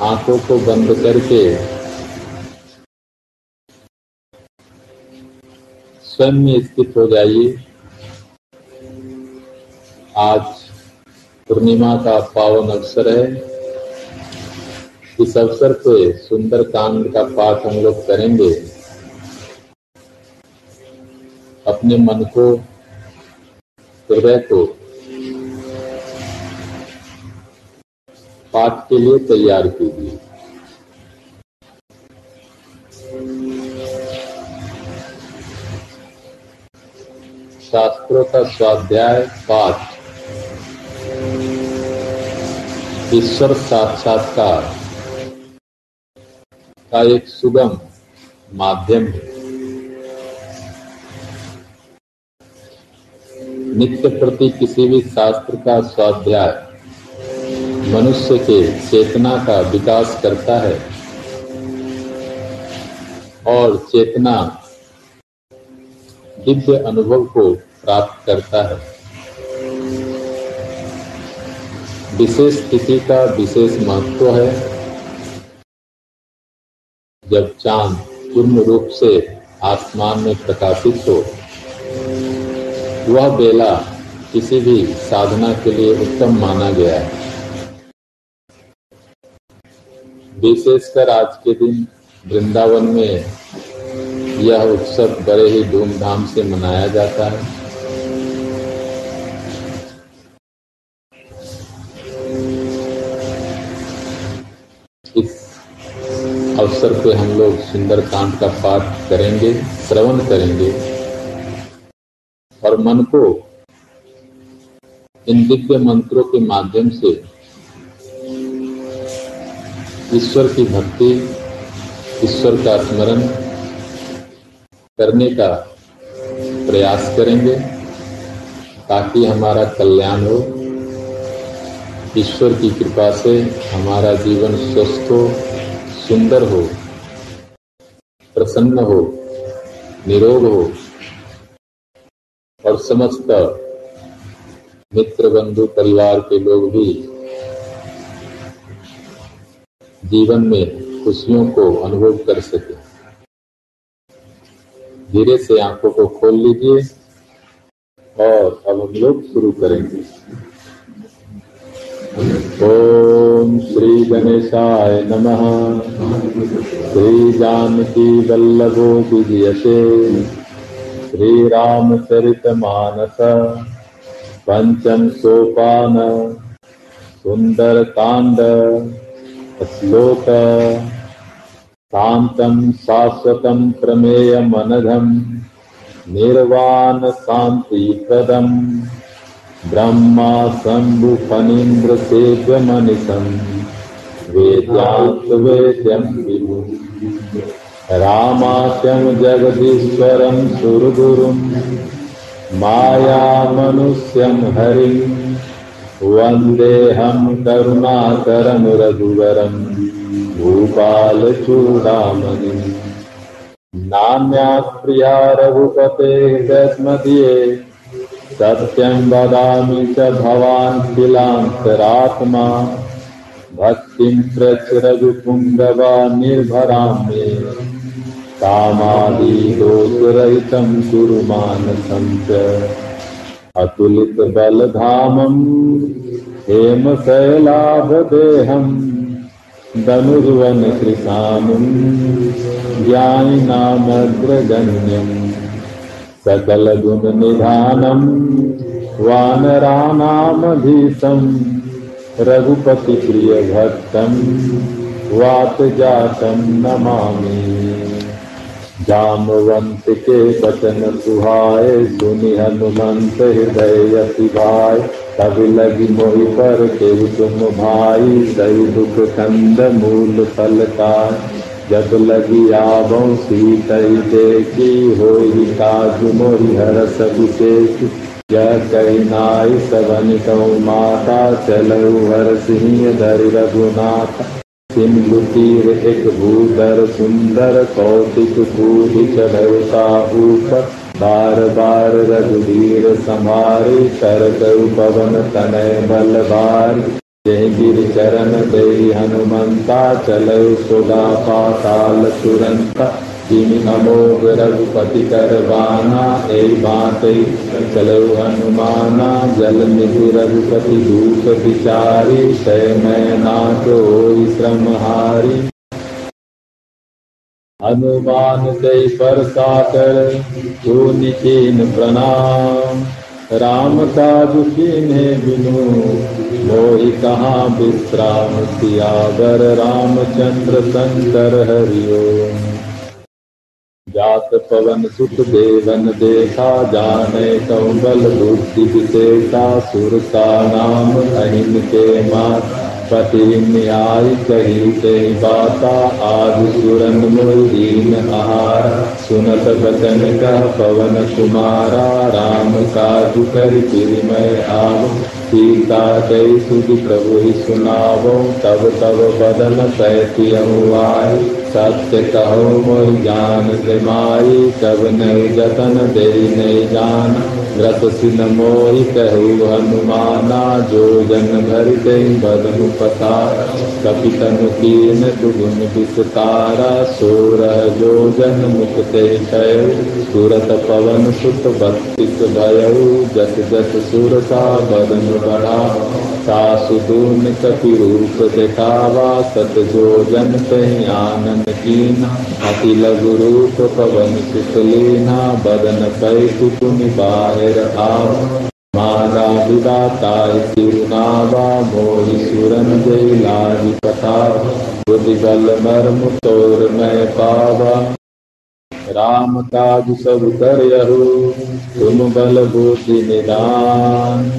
आँखों को बंद करके। स्वयं में स्थित हो जाइए। आज पूर्णिमा का पावन अवसर है। इस अवसर पे सुंदर कांड का पाठ हम लोग करेंगे। अपने मन को, हृदय को पाठ के लिए तैयार कीजिए शास्त्रों का स्वाध्याय पाठ। ईश्वर साक्षात्कार का एक सुगम माध्यम है। नित्य प्रति किसी भी शास्त्र का स्वाध्याय मनुष्य के चेतना का विकास करता है और चेतना दिव्य अनुभव को प्राप्त करता है। विशेष तिथि का विशेष महत्व है। जब चाँद पूर्ण रूप से आसमान में प्रकाशित हो, वह बेला किसी भी साधना के लिए उत्तम माना गया है। विशेषकर आज के दिन वृंदावन में यह उत्सव बड़े ही धूमधाम से मनाया जाता है। इस अवसर पे हम लोग सुंदरकांड का पाठ करेंगे, श्रवण करेंगे और मन को इन दिव्य मंत्रों के माध्यम से ईश्वर की भक्ति, ईश्वर का स्मरण करने का प्रयास करेंगे ताकि हमारा कल्याण हो। ईश्वर की कृपा से हमारा जीवन स्वस्थ हो, सुंदर हो, प्रसन्न हो, निरोग हो और समस्त मित्र बंधु परिवार के लोग भी जीवन में खुशियों को अनुभव कर सके। धीरे से आँखों को खोल लीजिए और अब हम लोग शुरू करेंगे। ओम श्री गणेशाय नमः। श्री जानकी वल्लभो विजयते। श्री रामचरित मानस। पंचम सोपान। सुंदर कांड श्लोक शांतं शाश्वतं प्रमेयमनघम् निर्वाण शान्तिप्रदम् ब्रह्मा शम्भुफणीन्द्रसेव्यमनिशम् वेद्यान्तवेद्यं विभु। रामाख्यं जगदीश्वरं सुरगुरुं मायामनुष्यं हरिं वन्देऽहं करुणाकरं रघुवरम् भूपालचूडामणि नान्या प्रिया रघुपते दस्मदीये सत्यं वदामि च भवान् किलान्तरात्मा। भक्तिं प्रच रघुपुङ्गवा निर्भरां मे कामादिदोषरहितं कुरु मानसं च। अतुलितबलधामं हेमशैलाभदेहम् धनुर्वन कृशानुम् ज्ञानिनामग्रगण्यम् सकलगुणनिधानम् वानराणामधीशम् रघुपतिप्रियभक्तम् वातजातं नमामि। जामवंत के बचन सुहाय सुनि हनुमंत हृदय भाई तब लगी मोहि पर के तुम भाई सही दुख कंद मूल फल का जब लगी आवो सीतई देखी हो काज मोहि हरस विशेष। यह कही नाई सवन कौ माता चलऊ हर सिंह धरि रघुनाथ। सिंधु तीर एक भूधर सुंदर कौतिक बूढ़ी चढ़वता ऊपर बार बार रघुवीर समारे कर पवन तनय बल बार गिर चरण दे हनुमंता चलो सुगा पाताल तुरंत अमोघ रघुपति करवाना ए बात चलो हनुमाना जल निधु रघुपति दूत विचारी तय मैं नाचो श्रम हारी हनुमान ते पर साकर तो निचीन प्रणाम राम काज कीन्हे बिनु मोहि कहाँ विश्राम सियावर रामचंद्र शंकर हरिओ जात पवन सुत देवन देखा जाने कौबल बुद्धि विशेषा सुर का नाम अहिम के मात पति न्याय कही ते बाता आज सुरन मोदीन आहार, सुनत बचन का पवन कुमारा राम काजु कर मैं आव सीता कई सुध प्रभु सुनावो तब तब बदन पैती आय सत्य कहो जान से माई कब न जतन दे नहीं जान व्रत सिन मोहि कहु हनुमाना जो जन भर गई बदनु पता कपितन कीन दुगुन विस्तारा सोर जो जन मुक्ते क्षय सुरत पवन सुत बत्तिस भयऊ जस जस सुर सा बदन बढ़ा सासुदून कपि रूप दिखावा सत जो जन कहीं आनंद अति लघु पवन सुत बदन पैतु पुनि बाहिर आव मारा विदाता सिरुनावा मोहि सुरन जय लाज कथा बुद्धि बल मर्म तोर मैं पावा राम काज सब कर यहु तुम बल बुद्धि निदान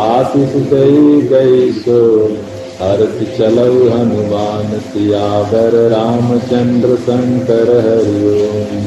आशीष गई गई सो हर्ष चलऊ हनुमान सियावर रामचंद्र शंकर हरिओम।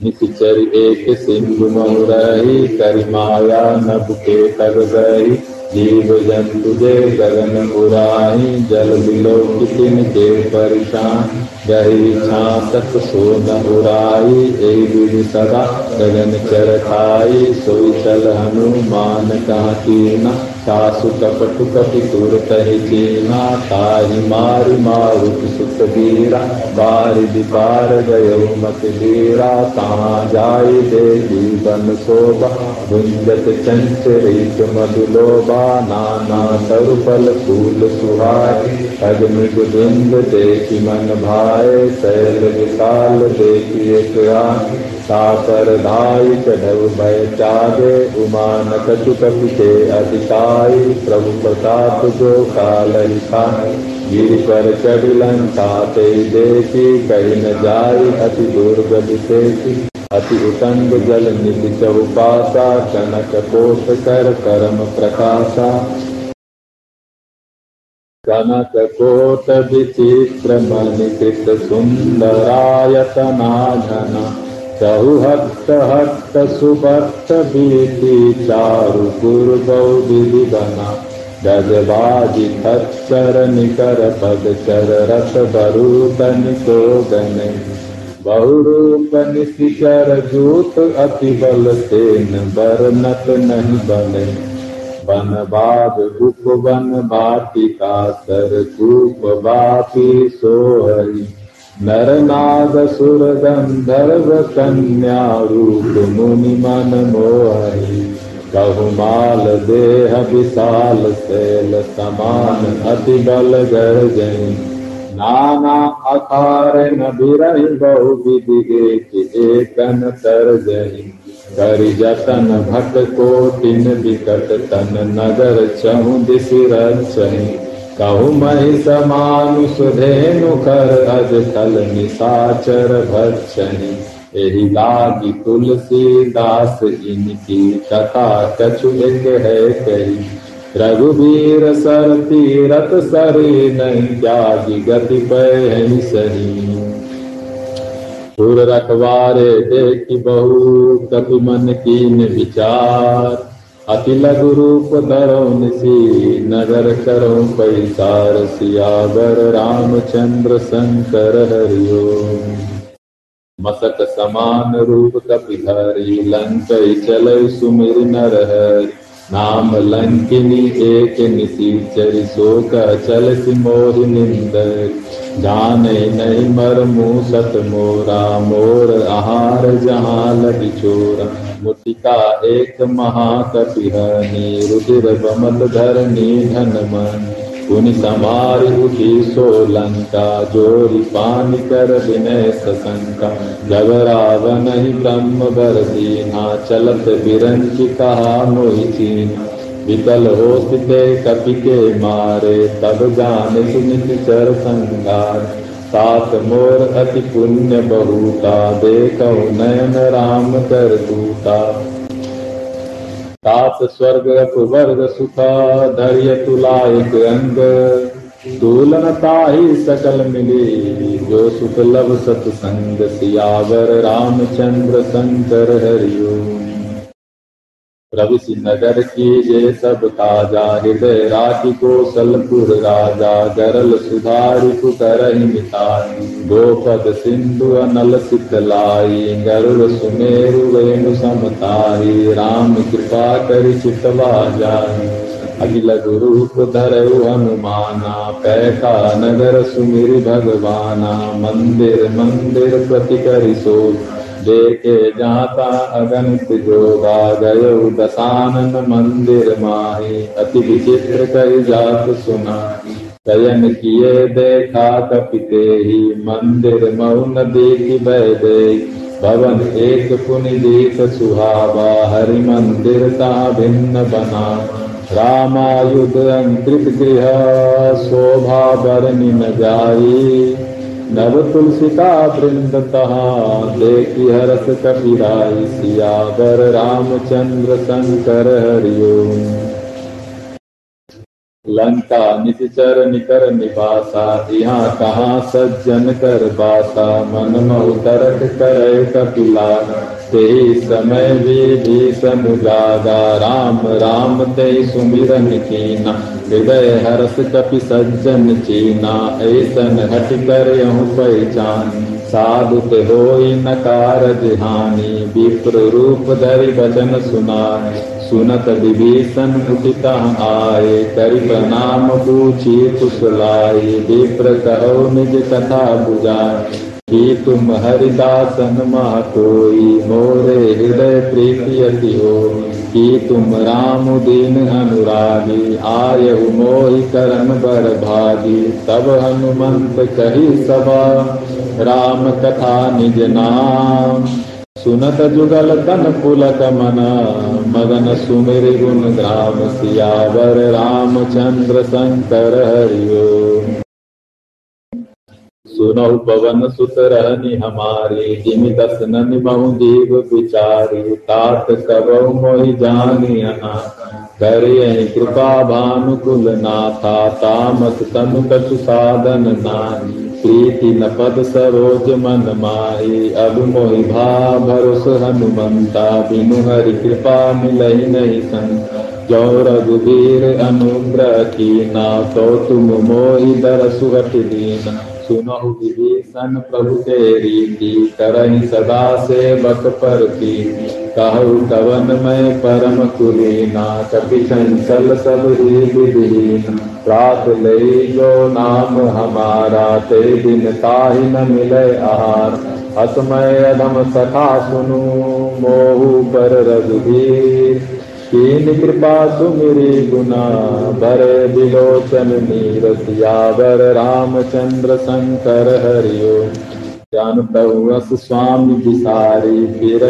निचर एक सिंधु महुरही करिमाया नभ के कर गई जीव जंतु जे गगन उराही जल बिलो कितिन के परेशान। गही छातक सो न उराई ए सदा गगन चर खाई सोई चल हनुमान कहा कीना? सासु कपटु कपि तुर कहि चीना ताहि मारि मारुत सुत वीरा बारि दिपार गयो मत वीरा कहाँ जाय दे जीवन शोभा? गुंजत चंचरित मधुलोबा नाना तरुफल फूल सुहाय अग्नि गुदुंद देखि मन भाए। शैल विशाल देखि एक साकर चढ़व भय चागे उमान कछु कपि के प्रभु प्रताप जो काल गिर पर चढ़िलन ताते देखी, कही न जाई अति दुर्गति देखी अति उतंग जल निधि चौपासा कनक कोट कर करम प्रकाशा। कनक कोट विचित्र मणि कृत सुंदरायतना घना चहुहत्त हत्त सुभत्त बीति चारु गुरु विधि बना गजबाजी खच्चर निकर पद चर रथ बरूतन को गने बहुरूप निशिचर जूत अति बल तेन बरनत नहीं बने बन बाग उपवन बाटिका सर कूप बापी सोहरी। नर नाग सुर गंधर्व कन्या रूप मुनि मन मोहरी बहुमाल देह विशाल शैल समान अति बल गर्जन नाना अखार न बिरहि बहु विधि एक एकन तरजहि करि जतन भट कोटिन विकट तन नगर चहु दिश रचहि कहु महि समानुष धेनु कर अज कल निशाचर भक्षनि एहि लागी तुलसीदास इनकी कथा कछु एक है कही। रघुवीर सर तीरथ सरी नहीं जागी गति पै सही। सुर रखवारे देखी बहु कपि मन कीन विचार। अति लघु रूप धरो निसी, नगर करो पैसार सियावर, रामचंद्र शंकर हरिओ मसक समान रूप कपि धरी लंक चल सुमिर नर हरि नाम लंकिनी एक निशीचर शोक चल सिमोहि निंद जाने नहीं मर मुँह सत मोरा मोर आहार जहाँ लगी चोरा मुटिका एक महाकपिहनी रुधिर बमल धरनी धन मन पुनि समार उठी सोलंका, जोरी पानी कर विनय सशंका जब रावण ही ब्रह्म बर दीना चलत बिरंज कहा मोहि चीना। विकल हो स्थिते कपि के मारे, तब जान सुनित चर संगार सात मोर अति पुण्य बहुता, देखो नयन राम कर दूता। तात स्वर्ग अपवर्ग सुखा, धैर्य तुलायक अंग। दूलनता ही सकल मिली, जो सुख लब सत्संग सियावर, रामचंद्र शंकर हरिओम। प्रविशि नगर की जे सब ताज़ा हृदय राखी कौशलपुर राजा, गरल सुधारि कर गोपद सिंधु अनल सितलाई गरुड़ सुमेरु वेणु समतारी। राम कृपा कर चितवा जाई अगिल गुरु धरु हनुमाना। पैका नगर सुमिर भगवाना, मंदिर मंदिर प्रति करि सो देखे जाता अगणित जोगा गयो दसानन मंदिर माही। अति विचित्र कई जात सुना शयन किए देखा कपिते ही, मंदिर मौन देख दे भवन एक पुनि देख सुहावा, हरि मंदिर ता भिन्न बना। रामायुध अंकृत गृह, शोभा बरनी न जाई। नव तुलसिका वृंद तहा देखी हरस कपिराई सियावर रामचंद्र शंकर हरिओम लंका निचर निकर निवासा यहाँ कहाँ सज्जन कर बासा। मन महु तरक करे कपिला ते समय भी भीषण जागा राम राम ते सुमिरन कीना, हृदय हर्ष कपि सज्जन चीना, ऐसन हट कर पहचान। साधु ते हो नकार हानि विप्र रूप धरि वचन सुनाए। सुनत विभीषण मुटिता आए करि प्रणाम पूछी कुशलाए विप्र कहो निज कथा बुझाए। कि तुम हरिदासन मह कोई मोरे हृदय प्रीति अति हो कि तुम राम दीन अनुरागी, आय मोहि करन बर भागी। तब हनुमंत कही सभा, राम कथा निज नाम। सुनत जुगल तन पुलक मन, मगन सुमिर गुण ग्राम सियावर रामचंद्र शंकर हरिओ सुनो पवन सुत रहनी हमारी। जिमि दस नन बहु जीव विचारी। तात कब मोहि जानी करे कृपा भानुकुल नाथा। तामस तनु कछु साधन नानी। प्रीति न पद सरोज मन माही अब मोहि भा भरोस हनुमंता बिनु हरि कृपा मिलही नहीं संता। जो रघुवीर अनुग्रह की ना तो तुम मोहि दर सुगत दीना। सुनहु विभीषण प्रभु के रीति करही सदा से बक पर की कहु कवन में परम कुलीना कपि चंचल सब ही विधीन प्रात ले जो नाम हमारा, ते दिन ताहि न मिले आहार। हसमय अधम सखा सुनु, मोहु पर रघुवीर। कीन कृपा सुमिरी गुना, भरे बिलोचन नीर सियावर रामचंद्र शंकर हरिओ। ज्ञान प्रभुअस स्वामी विसारी, फिर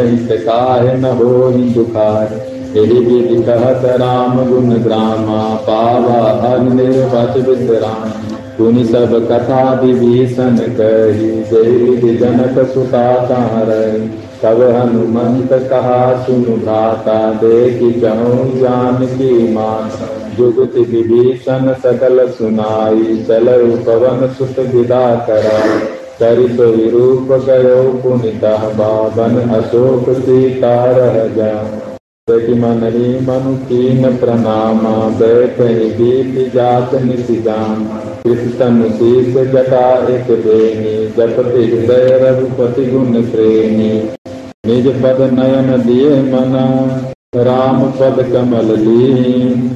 काहे न हो दुखारी। यही विधि कहत राम गुण ग्रामा, पावा अग्निर्वच विश्राम। पुनि सब कथा विभीषण कही, जय जनक सुता रही तब हनुमंत कहा, सुन भ्राता, देखी कहूँ जान की मान। जुगत विभीषण सकल सुनाई, चल पवन सुत विदा करा चरित विरूप गयो पुनिता बाबन अशोक सीता रह जा मन ही मनु कीन प्रणामा, बैठ बीत जात निशिजान कृतन शीस जटा एक बेनी जपति हृदय रघुपति गुण श्रेणी निज पद नयन दिए मना, राम पद कमल लीन।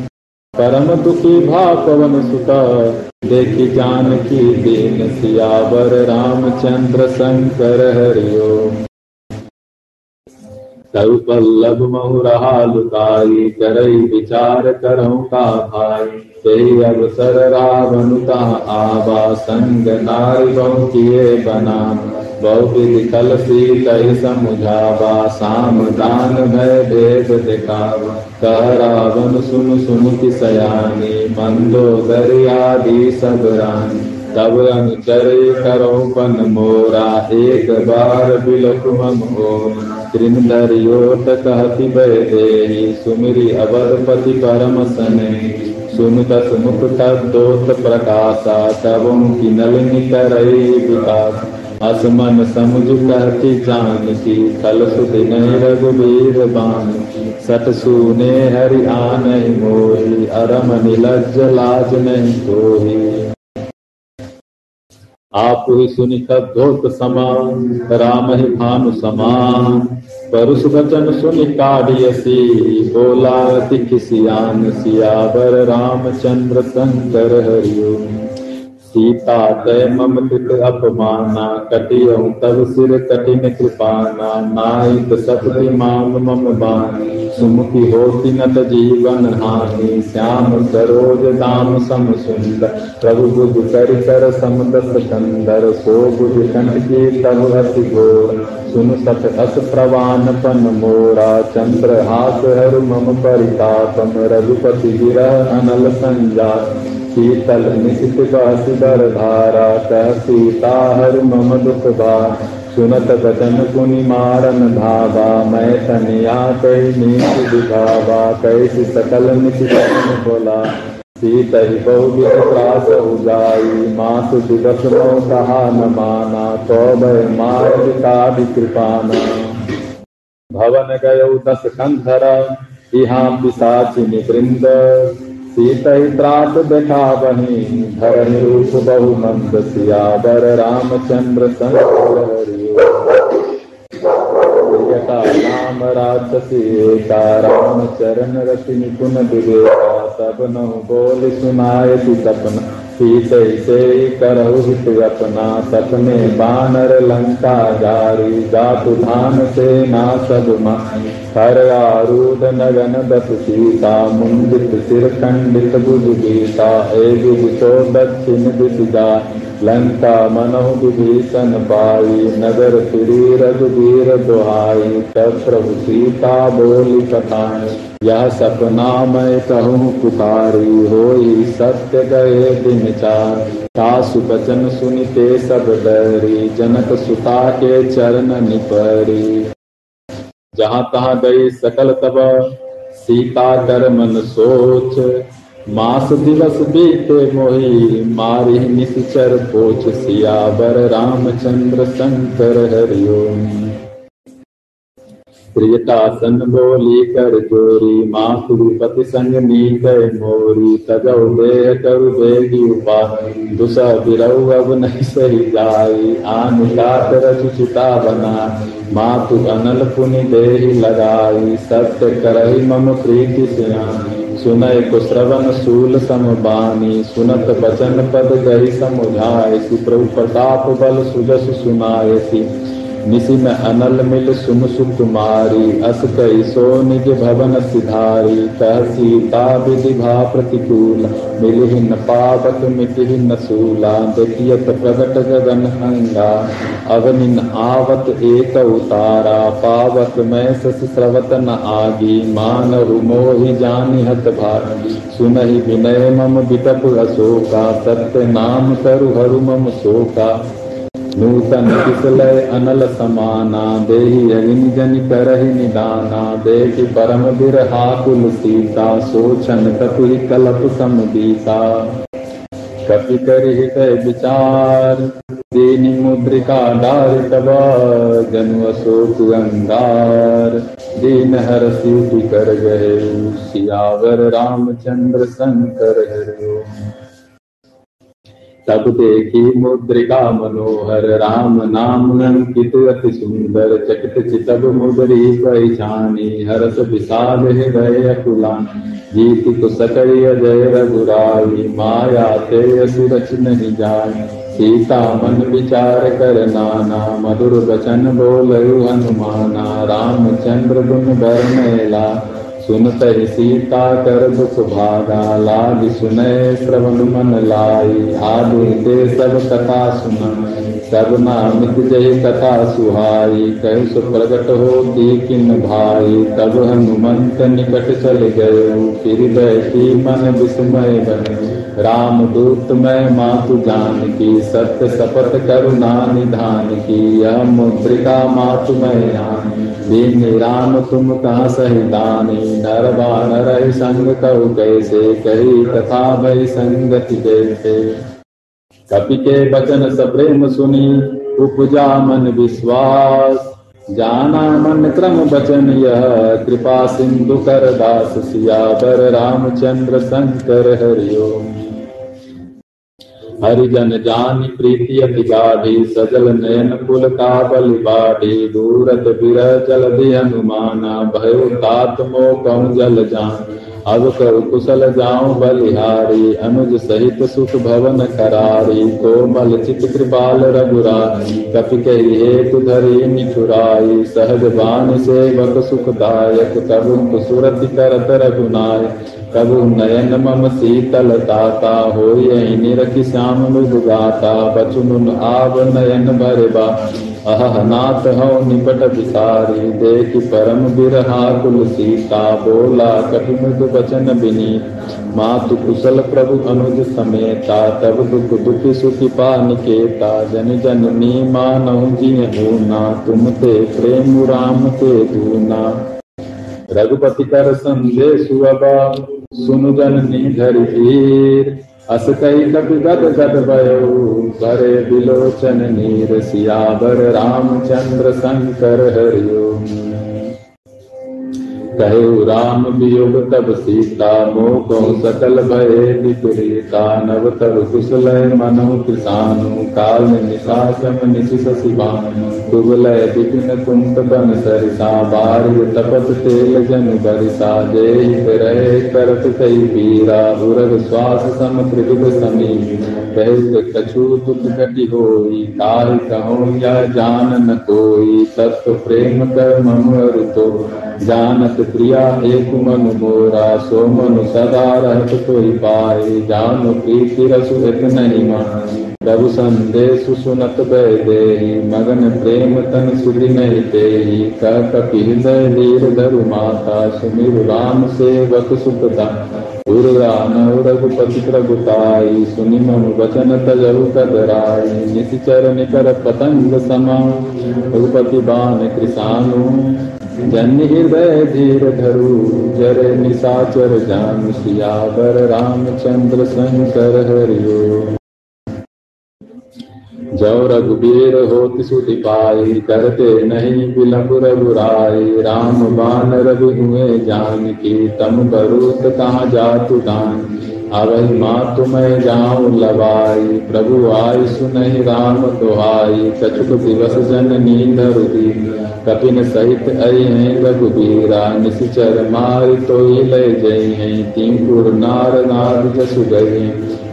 परम दुखी भा पवन सुता, देखी जान की दीन सियावर, रामचंद्र शंकर हरिओ। तब पल्लभ महु रहा लुकाई करई विचार करो का भाई। अवसर रावनुता आबा संग नारी बहु किए बना बहु विधि कल कही समुझावा साम दान भय भेद दिखावा कह रावण सुन सुन की सयानी मंदो दरियादी सब रानी तब अनुचर करो पन मोरा एक बार बिलक मम हो त्रिंदरियोत कहति बे सुमिरी अवधपति परम सने सुन सुमुखता मुख दोत प्रकाशा तब कि नलिनी करे विकास। असमन समुझ कहती जान की खल सुध नहीं रघुबीर बान सत सुने हरि आन मोही अरम निलज लाज नहीं कोही आप ही सुनि धोत समान, राम ही भानु समान। परुष वचन सुनि काढ़ियसी बोला दिख सियान सियावर, रामचंद्र शंकर हरिओम। सीता तय मम कृत अपमाना, कटियौ तब सिर कठिन कृपाना, नायक सतति माम मम बानी। सुमुखी होती नत जीवन हानि, श्याम सरोज दाम सम सुंदर। प्रभु बुझ कर कर समदस कंदर सो बुझ कंठ की तब अति घोर। सुन सत अस प्रवान पन मोरा, चंद्र हाथ हर मम परितापम। रघुपति गिरह अनल संजात। शीतल निशित बासुदर धारा कह सीता हर मम दुख भा सुनत बचन पुनि मारन धावा, मैं तनिया कई नीच दिखावा कैसी सकल निशित बोला सीत ही बहु त्रास उजाई मास दिवस नो कहा न माना तो भय मार पिता कृपाना भवन गय दस कंधर यहाँ पिशाचिनी वृंद सीत त्रात बैठा बनी धरणी रूप बहु मंद सियावर रामचंद्र संता राम राजसीता राम चरण रति निपुण विवेका सब न बोल सुनाय सपना। सीत से सपने बानर लंका जारी जातु धान से ना सब हर आरूद नगन दस सीता मुंडित सिर खंडित बुझ गीता ए विदिशो दक्षिण दिश जाय लंका मनो विभीषण पाई नगर फिरी रघुवीर दुहाई प्रभु सीता बोली कथाएँ। यह सपना मैं कहूँ पुकारी हो सत्य गए दिन चार। सासु बचन सुनते सब डरी, जनक सुता के चरण निपरी। जहाँ तहाँ गई सकल तब सीता कर मन सोच। मास दिवस बीते मोही मारी निश्चर पोच सियावर रामचंद्र शंकर हरिओम। प्रियतासन बोली कर जोरी माँ कुरुपति संग नीक मोरी, तजौ देह करु बेगी उपाय दुसा बिरऊ अब नहीं सही जाई, आन कात रचिता बना माँ तु अनल पुनि देही लगाई, सत्य करही मम प्रीति सियानी सुनय को श्रवण सूल समबानी सुनत बचन पद गही समुझाय प्रभु प्रताप बल सुजस सुनाय निशि में अनल मिल सुम सुकुमारी अस कई सो निज भवन सिधारी कह सीता विधि भा प्रतिकूल, मिलि न पावत मिटि न सूला, देखियत प्रगट गगन हंगा, अवनिन आवत एक उतारा पावत मैं सस स्रवत न आगी, मान मोहि जानि हत भागी, सुनहि विनय मम बिटप अशोका, सत्य नाम करु हरु मम शोका। नूतन किसलय अनल समाना देहि अग्नि जन करहि निदाना देखि परम बिरहा कुल सीता सोचन कपि कलप समदीता कपि कर हृदय विचार दीनी मुद्रिका डार तब जनु अशोक अंगार दीन हर सीति कर गए सियावर रामचंद्र शंकर हरिओम तब देखी मुद्रिका मनोहर, राम नाम अंकित अति सुंदर, चकित चितब मुद्री पहचानी हरस विषाद हृदय अकुला जीत को सकय अजय रघुराई माया ते असुरच नहीं जाय सीता मन विचार कर नाना, मधुर वचन बोल हनुमाना, रामचंद्र गुण बरमेला सुनत सीता कर दुख भागा लाग सुनय श्रवण मन लाई। आदि ते सब कथा सुन सब नामित जय कथा सुहाई। कह सु प्रगट हो किन भाई, तब हनुमंत निकट चल गए फिर बैठी मन विस्मय बने। राम दूत मैं मातु जान की सत्य शपथ करुणा निधान की। यह मुद्रिका मातु मैं आन दीन राम तुम कहा सहिदानी नर बानर संग कहु कैसे कही कथा भई संगति कैसे कपि के बचन सप्रेम सुनी, उपजा मन विश्वास। जाना मन क्रम बचन यह, कृपा सिंधु कर दास सियावर रामचंद्र शंकर हरिओम। हरिजन जान प्रीति अति गाढ़ी सजल नयन कुल का बाढ़ी दूरत बिर जल हनुमाना, भयो तात मो कौन जल जान। अब कर कुशल जाऊँ बलिहारी, अनुज सहित सुख भवन करारी, कोमल चित कृपाल रघुराई कपि कही हेतु धरी निठुराई, सहज बान सेवक सुखदायक कबु सुरति करत रघुनाय कबु नयन मम शीतल ताता हो यही निरख श्याम मृदु गाता बचुन आव नयन भरबा अह नाथ हो निपट विसारी, देख परम बिरहा कुल सीता बोला कपि मृदु वचन बिनी मातु कुशल प्रभु अनुज समेता तब दुख दुख सुखी पा निकेता। जन जन नी मानऊ जिय होना तुम ते प्रेम राम ते दूना। रघुपति कर संदेश सुअबा सुनु जन निधर धीर अस कई कप गद गद भयो, करे बिलोचन नीर सियावर रामचंद्र शंकर हरिओम। कहु, राम वियोग तब सीता मोह सकल भय विपरीता नव तब कुशल मनो किसानु, काल निशाचम निशिष शिवानु कुबलय विपिन कुंत बन सरिसा बार्य तपत तेल जन बरिसा। जय रहे करत कई पीरा उरग श्वास सम त्रिविध समी कह कछु दुख घटी होई काहि कहो या जान न कोई, तत्व प्रेम कर मम तो जानत प्रिया एक मन मोरा सो मनु सदा रहत कोई पाए। जानो प्रीति रसु एक नहीं मान। प्रभु संदेश सुनत दे मगन प्रेम तन सुधि नहीं दे हृदय वीर धरु माता, सुमिर राम सेवक सुखदा दुर्गा नव रघुपति प्रभुताई सुनि मनु वचन तजरु कदराई। निशिचर निकर पतंग समा रघुपति बान कृषानु। जन हृदय धीर धरु जर निशाचर जान सियावर रामचंद्र शंकर हरिओ जौ रघुबीर होत सुधि पाई, करते नहीं विलंब रघुराई। राम बान रघु हुए जान की तम बरूत कहाँ जातु दान। अवहि माँ तुम्हें जाऊँ लवाई प्रभु आई सुनहि राम दुहाई। कछुक दिवस जन नींद रुदी। कपिन सहित आई हैं रघुबीरा निशर मार तो लय जई हैं तिंकुर नार नार जसु गए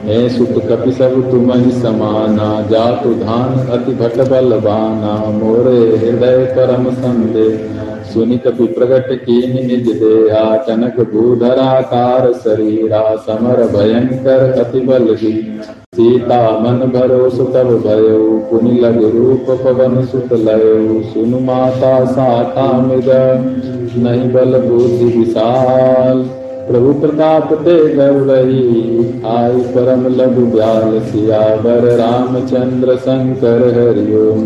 हे सुत कपि सब तुम समाना, जातु धान अति भट बलवाना, मोरे हृदय परम संदेह सुनि कपि प्रगट की निज देहा कनक भूधराकार शरीरा समर भयंकर अति बल सीता मन भरोस तब भयो पुनि लग रूप पवन सुत लयो सुनु माता साता मृग नहीं बल बुद्धि विशाल प्रभु प्रताप ते गौरही आई परम लघु ब्याल सियावर रामचंद्र शंकर हरिओम।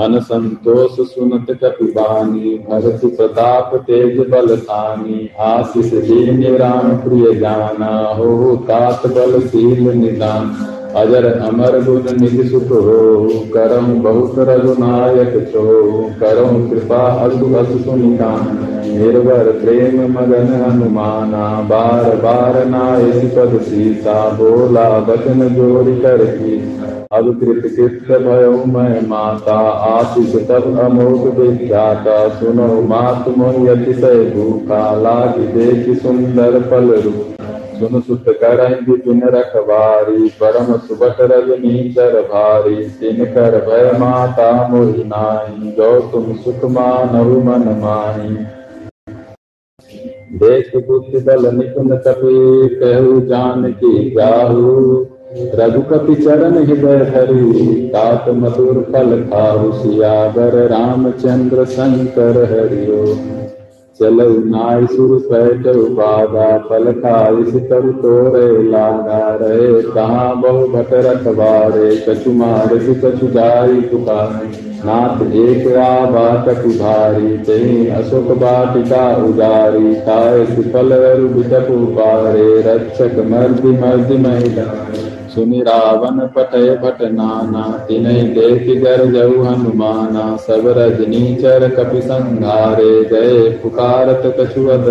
मन संतोष सुनत कपिबानी भरत प्रताप तेज बल थानी आशीष दीन राम प्रिय जाना, हो तात बल शील निदान। अजर अमर गुण निधि सुख हो, करम बहुत रघुनायक छो। करम कृपा असु असु सुनिदान निर्भर प्रेम मगन हनुमाना। बार बार नाय पद सीता, बोला बचन जोड़ कर अब कृत भयो मैं माता आशीष तब अमोघ विख्याता सुनो मात मोहि अतिशय भूखा लाग देख सुंदर फल रूप सुन सुत कर बिन रखवारी परम सुबट रजनी चर भारी तिन कर भय माता मोहि नाई गौ तुम सुख मानव मन माही देख बुद्धि बल निपुण कपि कहु जान की जाहू। रघुपति चरण हृदय धरी तात मधुर फल खाऊ सियावर रामचंद्र शंकर हरिओ। चलो नाय सुर पैठ बाधा पल खाइस तरु तोरे लागा, रहे कहाँ बहु भट रखबारे कछु मार कछु जाई पुकार। नाथ एक कटु भारी तेई अशोक बाटिका उदारी खाए सुफल बिटप पारे रक्षक मर्दि मर्दि महिला सुनि रावण पटय भट नाना तिनय देख गर जऊ हनुमाना सब रजनी चर कपि संघारे गए पुकारत कछुअद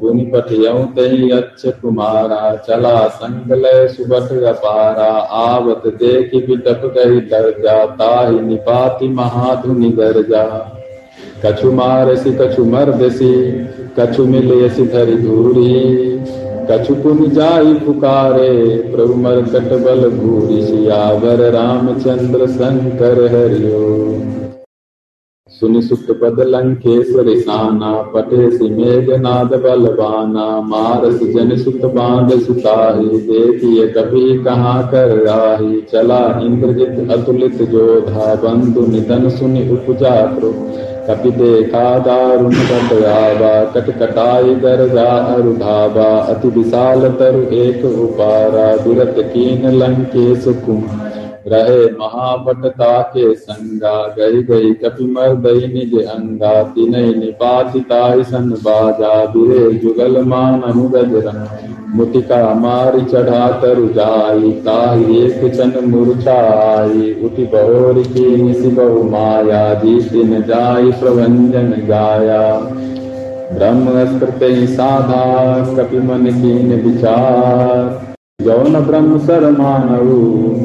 पुनि पठियऊ तही अच्छ कुमारा चला संकलय सुबट अपारा आवत देख बिटप गई दर्जा, ताहि निपाति महाधुनि गर्जा। कछु मारसी कछु मर्दसी कछु मिलयसी धरि धूरी। कछु पुन जाई पुकारे, प्रभु मरकट बल भूरी सियावर रामचंद्र शंकर हरिओ। सुनि सुत पद लंकेश्वरी साना, पटे सि मेघनाद बलवाना मारस जन सुत बाँध सुताही देखिए कभी कहाँ कर राही चला इंद्रजित अतुलित जोधा, बंधु निधन सुनि उपजा कपि देखा दारुण कटयावा कटकटाई दरजा अरुधावा अति विशाल तरु एक उपारा दुरत कीन लंकेश कुम रहे महापटता के संगा गई गई कपि मर दई निज अंगा तिनय निपातिताई सन बाजा बिरे जुगल मान गजरंग मुटिका मारी चढ़ा तरु जाई ताही एक चन मूर्छाई। उठि बहोर की निसि बहु माया दिन जाई प्रभंजन गाया। ब्रह्म स्कृत साधा, कपि मन कीन विचार। जौन ब्रह्म सर मानव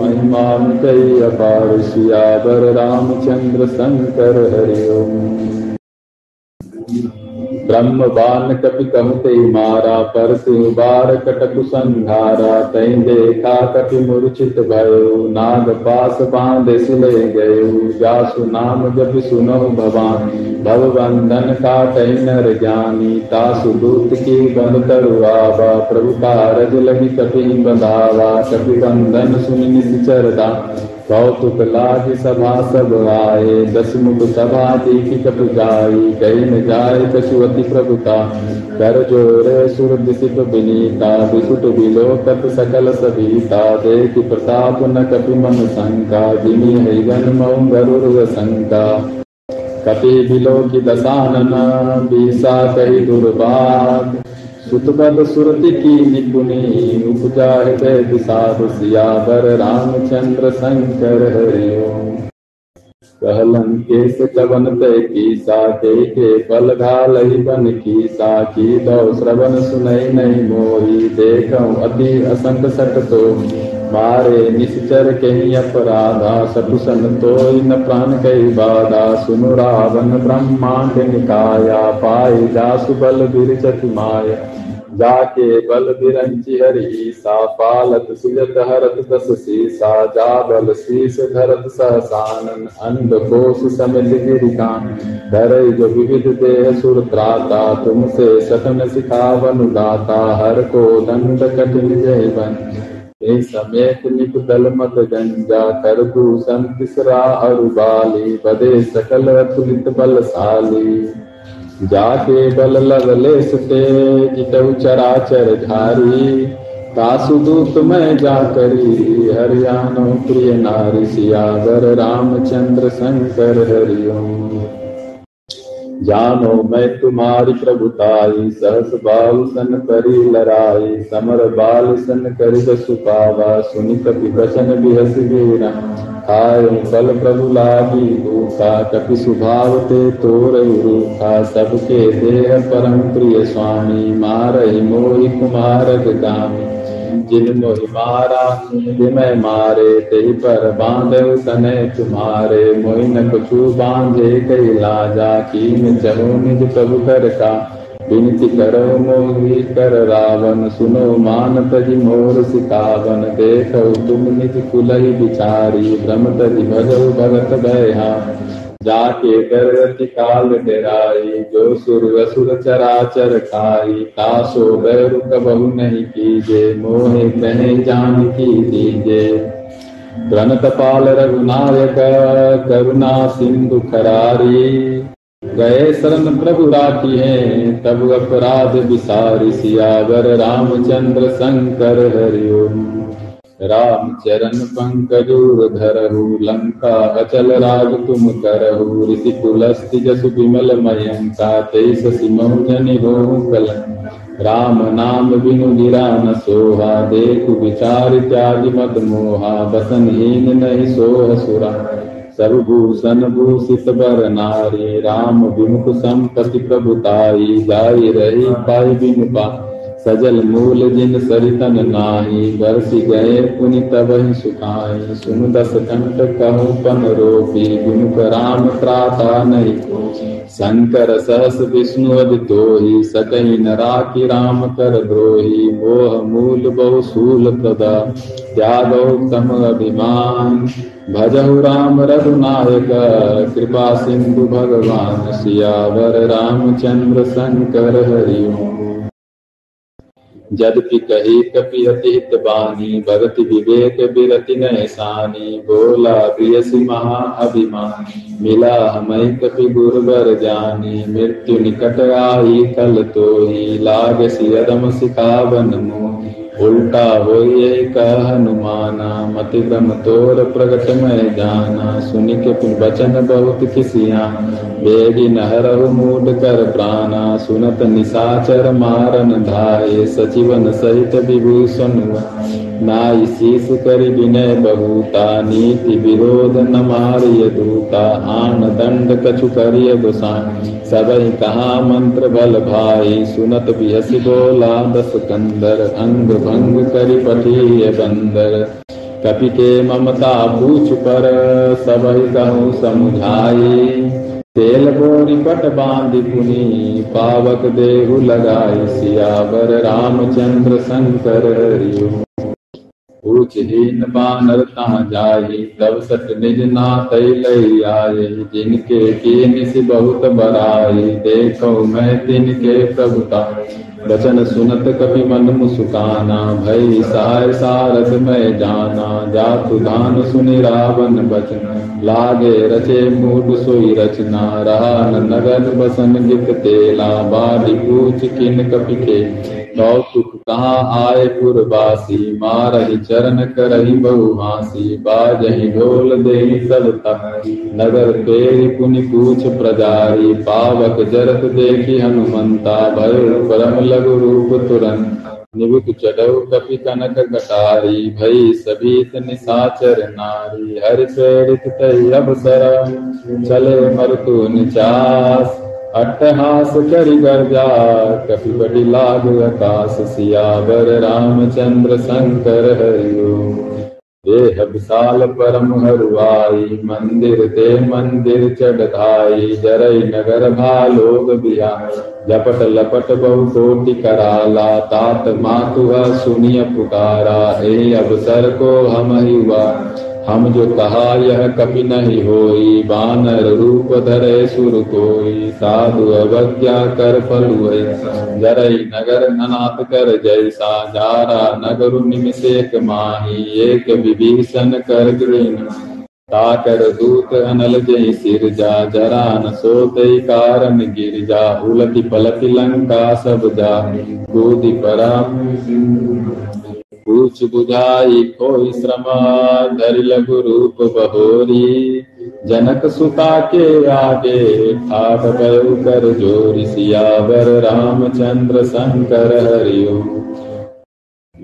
महिमा अपार सियावर रामचंद्र शंकर हरिओम। ब्रह्म बान कपि कहते मारा पर बार कटक संघारा तई देखा कपि मूर्छित भयो, नाग पास बाँध सिले गयो, जासु नाम जब सुनो भवान भव बंधन का तई नर ज्ञानी, तासु दूत की बंद तरुआवा प्रभु कारज लगी कपि बंधावा, कपि बंधन सुन निचरदा कौतुक लाग सभा सब आए दस मुख सभा देखी कटु जाई कही न जाय कछुअति प्रभुता। कर जोरे सुर दिशिप विनीता, विसुट विलोकत सकल सभीता। देख प्रताप न कपि मन शंका जिमी हरिगन मऊ गरुर शंका। कपि बिलो की दसानन बीसा कही दुर्बाग सुतपद सुरति की निपुणी उपजा हृदय सियावर, रामचंद्र शंकर हरिओम कहलन केस चवन तय की सा के के पल घालई बन की सा की दौ श्रवण सुनई नहीं मोही, देखौ अति असंग सट तो मारे निश्चर कहीं अपराधा सटुसन तो न प्राण कई बाधा। सुनु रावण ब्रह्मांड निकाया, पाए जासु बल बिरचति माया। जाके बल बिरंची हरि, सा पालत सुजत हरत दस सीसा जा बल शीस धरत सहसानन अंध कोश समित गिरिकान धर जो विविध देह सुर त्राता, तुमसे सतन सिखावन गाता हर को दंड कठिन जय बन समेत निप दल मत गंजा कर भूषण तिसरा अरुबाली बदे सकल अतुलित बलशाली। जाके बल लगले सुते जितऊ चराचर धारी तासु दूत में जा करी हरियाणो प्रिय नारी सियावर, रामचंद्र शंकर हरिओम। जानो मैं तुम्हारी प्रभुताई, सहस बाल सन करी लड़ाई, समर बाल सन करी सुपावा सुनि कपि वचन बिहस वीरा खायो फल प्रभु लागी का कपि स्वभाव ते तोर रूखा, सबके देह परम प्रिय स्वामी मारहि मोहि कुमार गामी जिन मोहि मारा मैं मारे ते पर बाँध तने तुम्हारे। मोहि न कछु बांधे कई लाजा की चलो निज प्रभु कर का विनती करो मोही कर रावण सुनो मान तजी मोर सिकावन देखो तुम निज कुलही बिचारी भ्रम तजी भजो भगत भया जाके दरति काल डेराई जो सुर असुर चराचर खाई तासो बैरु कबहु नहीं कीजे, मोहे कहे जान की दीजे। प्रणत पाल रघुनायक, करुणा सिंधु खरारी। गए शरण प्रभु राखी है। तब अपराध विसारी सियावर, रामचंद्र शंकर हरिओम। राम चरण पंकजूर धरहु लंका अचल राग तुम करहु ऋषि कुलस्ति जसु विमल मयंका, तेईस सिमहु जनि कल राम नाम बिनु गिरा न सोहा, देखु विचार त्याग मत मोहा बसन हीन नहीं सोह सुरा। सर्वभूषण भूषित बर नारी राम विमुख संपति प्रभुताई जाई रही पाई बिन पा सजल मूल जिन सरितन नाही, बरसी गए पुनि तब सुखाई सुन दस कंठ कहु पन रोपी विमुख राम त्राता नहीं शंकर सहस विष्णु अदितो ही सकई न राखी राम कर द्रोही। मोह मूल बहु सूल प्रदा, त्यागो तम अभिमान। भजहु राम रघुनायक कृपा सिंधु भगवान सियावर, रामचंद्र शंकर हरिओम। जदपि कही कपि अति हित बानी भगत विवेक बिरति नैसानी बोला प्रियसी महा अभिमानी मिला हमें कपि गुरुबर जानी मृत्यु निकट आई कल तो ही लाग सियरम सिखावन मोही। उल्टा ये कह हनुमाना मति ब्रह्म तोर प्रगट में जाना। सुनि के पुन बचन बहुत किसिया, बेगी नहर मूड कर प्राणा। सुनत निशाचर मारन धाये सचिवन सहित विभूषण नाई शीस कर विनय बहुता, नीति विरोध न मारिय दूता, आन दंड कछु करिय गोसाई सबही कहा मंत्र बल भाई, सुनत बिहसी बोला दस कंदर अंग भंग करि पठिय बंदर। कपि के ममता पूछ पर, सबही कहूँ समुझाई। तेल बोरी पट बाँध पुनि, पावक देहु लगाई सियावर, रामचंद्र शंकर हरिओ ऊचहीन बानर तहाँ जाई तब सट निज ना जिनके की निस बहुत बराई देखो मैं तिनके वचन सुनत कपि मन मुसुकाना, भई साय सारद में जाना जातु दान सुनि रावण बचन। लागे रचे मूड सोई रचना, रहा नगन बसन गित तेला बाड़ी पूछ किन कपि के कौतुक कहाँ आए पुरवासी? मारही चरण करही बहुमासी बाजही ढोल दे सब नगर पेरी पुनि पूछ प्रजारी। पावक जरत देखी हनुमंता। भय परम लघु रूप तुरंत। निबुक चढ़ऊ कपि कनक कटारी। भई सभीत निशाचर नारी। हरि प्रेरित तय अवसर। चले मरतु निचास। अट्टहास करि गर्जा कपि बड़ी लाग आकाश सियावर रामचंद्र शंकर हरिओ देह विशाल परम हरुआई मंदिर ते मंदिर चढ़ाई जरई नगर भालोग बिया जपट लपट बहु कोटि कराला तात मातु सुनिय पुकारा हे अवसर को हम हुआ हम जो कहा, यह कपि नहीं होई। बानर रूप धरे सुर कोई। साधु अवज्ञा कर फलुए जरई नगर अनाथ कर जैसा। जारा नगर निमिषेक माही। एक विभीषण कर ग्रीन ताकर दूत अनल जय सिर जा। जरा न सोते कारण गिर जा उलति पलति लंका सब जा। कूदि परम पूछ बुझाई कोई श्रमा धर लघु रूप बहोरी। जनक सुता के आगे ठाक कर जोरी सियावर, रामचंद्र शंकर हरिओ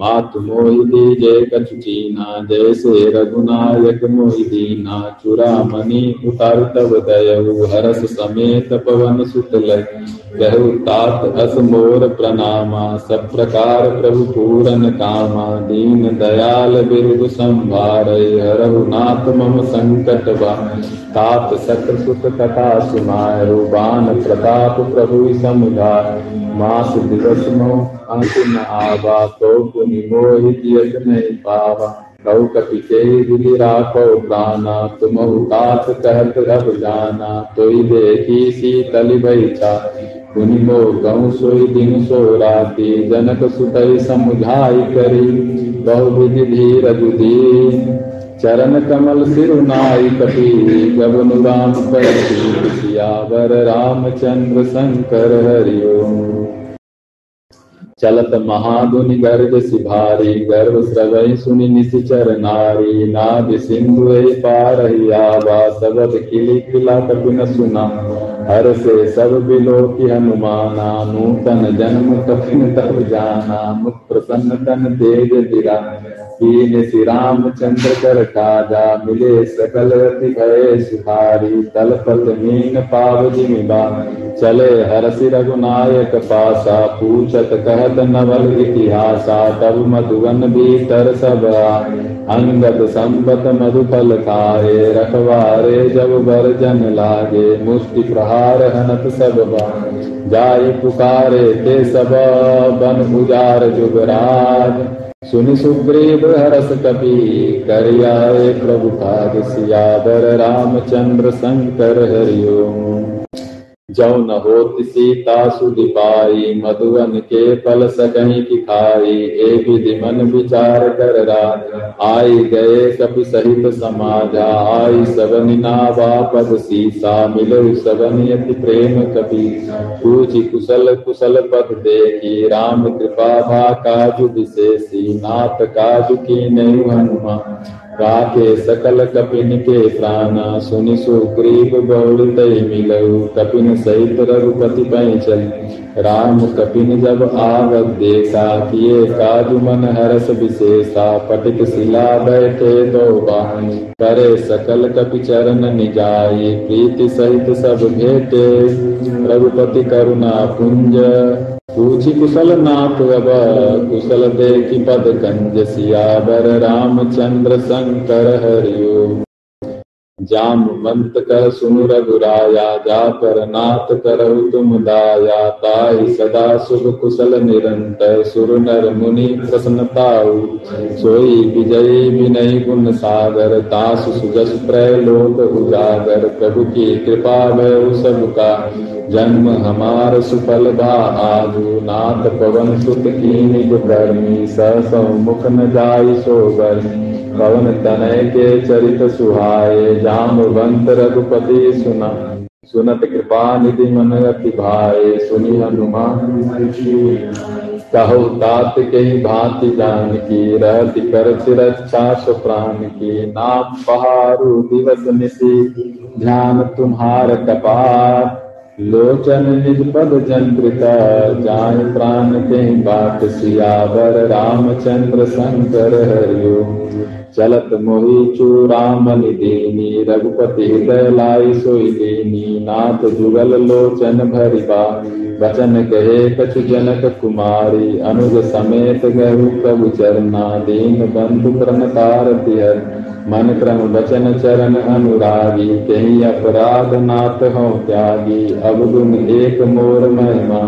मात मोहि दीजे कछु चीना जैसे रघुनायक मोहि दीना। चुरामणि उतार तब दयऊ हरस समेत पवन सुत कहु तात अस मोर प्रणामा, सब प्रकार प्रभु पूरन कामा। दीन दयाल बिरुद संभार, हरहु नाथ मम संकट तात सत्र सुत कथा सुनाय बान प्रताप प्रभु समुदाय। मास दिवस मोह अंक न आवा तो पुनि मोहित पावा। तुम कहत रब जाना। देखी शीतल बैठा पुनि मो गौ सोई दिन सो जनक सुतई समुझाई करी बहु विधि धीर दी चरण कमल सिरुनाई कपि गबनु राम पर सियावर रामचंद्र शंकर हरिओम। चलत महादुनि गर्भ सिभारी, गर्भ सदय सुनि निशिचर नारी नाद सिंधु पारही आवा सबद किली किला कपिन सुना। हर से सब बिलो की हनुमाना, नूतन जन्म कपिन तब जाना, मुख प्रसन्न तन तेज दिरा कीन श्री रामचंद्र कर काजा, मिले सकल रति भय सुधारी, तलपत मीन पाव जिमिबा चले हरसि रघुनायक पासा, पूछत कहत नवल इतिहासा, तब मधुवन भीतर सब अंगत संबत मधुफल खाए, रखवारे जब बर जन लागे, मुष्टि प्रहार हनत सब जाय पुकारे ते सब बन उजार जुगराज। सुनि सुग्रीव हरस कपि करियाए प्रभु काज सियावर रामचंद्र शंकर हरिओम। जौ न होत सीता सुधि पाई मधुवन के फल सकही की खाई ए विधि मन विचार कर राज। आई गए कपि सहित समाजा, आई सबन नावा पद सीसा, मिलो सबन यति प्रेम कपि पूछि कुशल कुशल पद देखी, राम कृपा भा काजु विशेषी, नाथ काजु की नहीं हनुमान। राखे सकल कपिन के प्राणा, सुनि सुग्रीव बहुल तय मिलऊ कपिन सहित रघुपति चल। राम कपिन जब आवत देखा, किए काजु मन हरस विशेषा। पटिक शिला बैठे दो बाणी करे सकल कपि चरण निजाई प्रीति सहित सब भेटे। रघुपति करुणा पुंज। पूछी कुशल नाथ अब कुशल देखी पद कंज सियावर रामचंद्र शंकर हरिओ जाम मंत कर सुनु रघुराया जा पर नाथ करहु तुम दाया ताई सदा शुभ कुशल निरंतर सुर नर मुनि प्रसन्नताऊ सोई विजयी विनय गुण सागर तासु सुजस प्रलोक उजागर प्रभु की कृपा भय सबका। जन्म हमार सुफल भा आजु, नाथ पवन सुत की कर्मी सौ मुख न जाई सो गर्मी। पवन तनय के चरित सुहाये जामवंत रघुपति सुना। सुनत कृपा निधि मन अति भाए सुनी हनुमान। कहो तात के भांति जान की रहति कर रक्षा सुप्राण की नाम पहाड़ू दिवस निशी ध्यान तुम्हार कपार। लोचन निज पद जंत्रिता जाय प्राण के बाट सियावर, रामचंद्र शंकर हरिओ चलत मोहि चूड़ामन देनी रघुपति हृदय लाई सोई देनी नाथ जुगल लोचन भरिबा वचन कहे कछु जनक कुमारी अनुज समेत गहु प्रभु चरना दीन बंधु प्रणतार तिहर मन क्रम वचन चरण अनुरागी कहीं अपराध नाथ हो त्यागी अवगुण एक मोर महिमा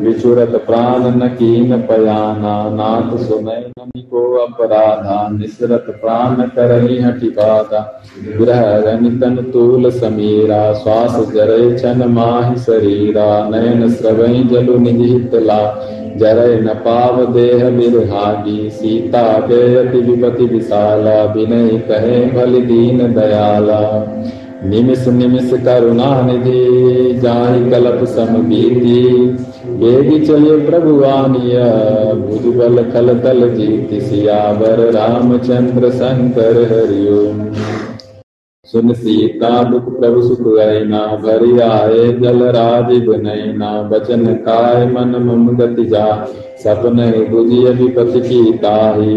विचुरत प्राण न कीन पयाना, नाथ सुनय नमी को अपराधा निसरत प्राण करही हटि बाधा। ग्रह रनितन तूल समीरा, श्वास जरे छन माहि शरीरा। नयन स्रवई जलु निहित ला जरय न पाव देह बिरहागी सीता बेयति विपति विशाला, विनय कहे भल दीन दयाला। निमिष निमिष करुणा निधि, जाहि कलप सम बीती। बेगी चले प्रभु आनिया भुजबल खल तल जीत सियावर, रामचंद्र शंकर हरिओम। सुन सीता दुख प्रभु सुख गैना भरी आए जल राजीव नैना बचन काय मन मम गति जा। सपन बुझिय विपति की ताही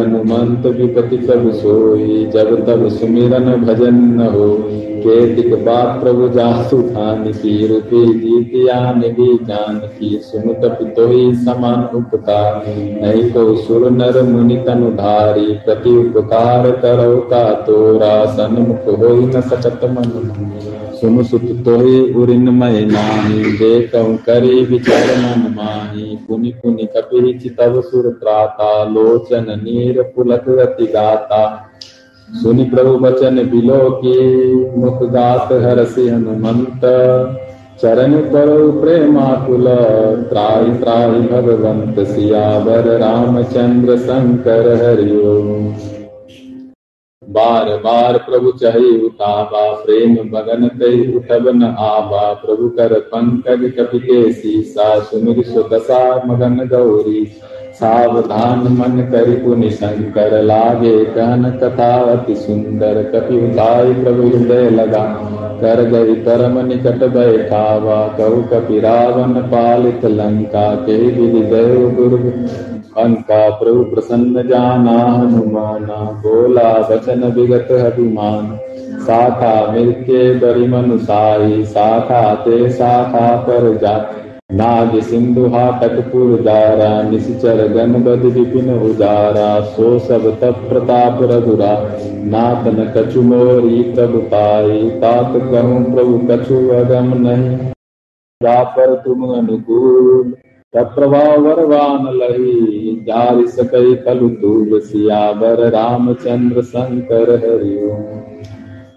हनुमंत विपति कब सोई? जब तब सुमिरन भजन न हो केतिक बात प्रभु जासु थान की, रूपी जीतिया निधि जान की। सुनत पितोई समान उपकार। नहीं को सुर नर मुनि तनुधारी प्रति उपकार करो का तोरा, सन्मुख हो न सकत मन सुन सुत तोहि उरिन मय नाही विचार मन चितव सुर त्राता लोचन नीर पुलक रति गाता। सुनि प्रभु बचन बिलो की मुख गात हरसि हनुमंत चरण करो प्रेमाकुल, त्राहि त्राहि भगवंत सियावर रामचंद्र शंकर हरिओम। बार बार प्रभु चही उताबा प्रेम बगन ते उठब न आबा प्रभु कर पंकज कपिके सीसा, सुमिर सुदशा मगन गौरी। सावधान मन करि पुनि शंकर, लागे कहन कथा अति सुंदर। कपि उताई प्रभु हृदय लगा, कर गई परम निकट बैठावा। कहु कपि रावण पालित लंका, के विधि देव दुर्ग अंका प्रभु प्रसन्न जाना हनुमाना बोला वचन विगत हनुमान। साखा मिलके बरी मनुसाई साखा ते साखा पर जा नाग सिंधु हाटकपुर दारा निश्चर बद विपिन उदारा सो सब तप प्रताप रघुरा नातन कछु मोरी प्रभु पाई। तात कहूँ प्रभु कछु अगम नहीं। पर तुम अनुकूल। प्रभाव वरवान लही जारि सकई कलु दूब सियावर रामचंद्र शंकर हरिओम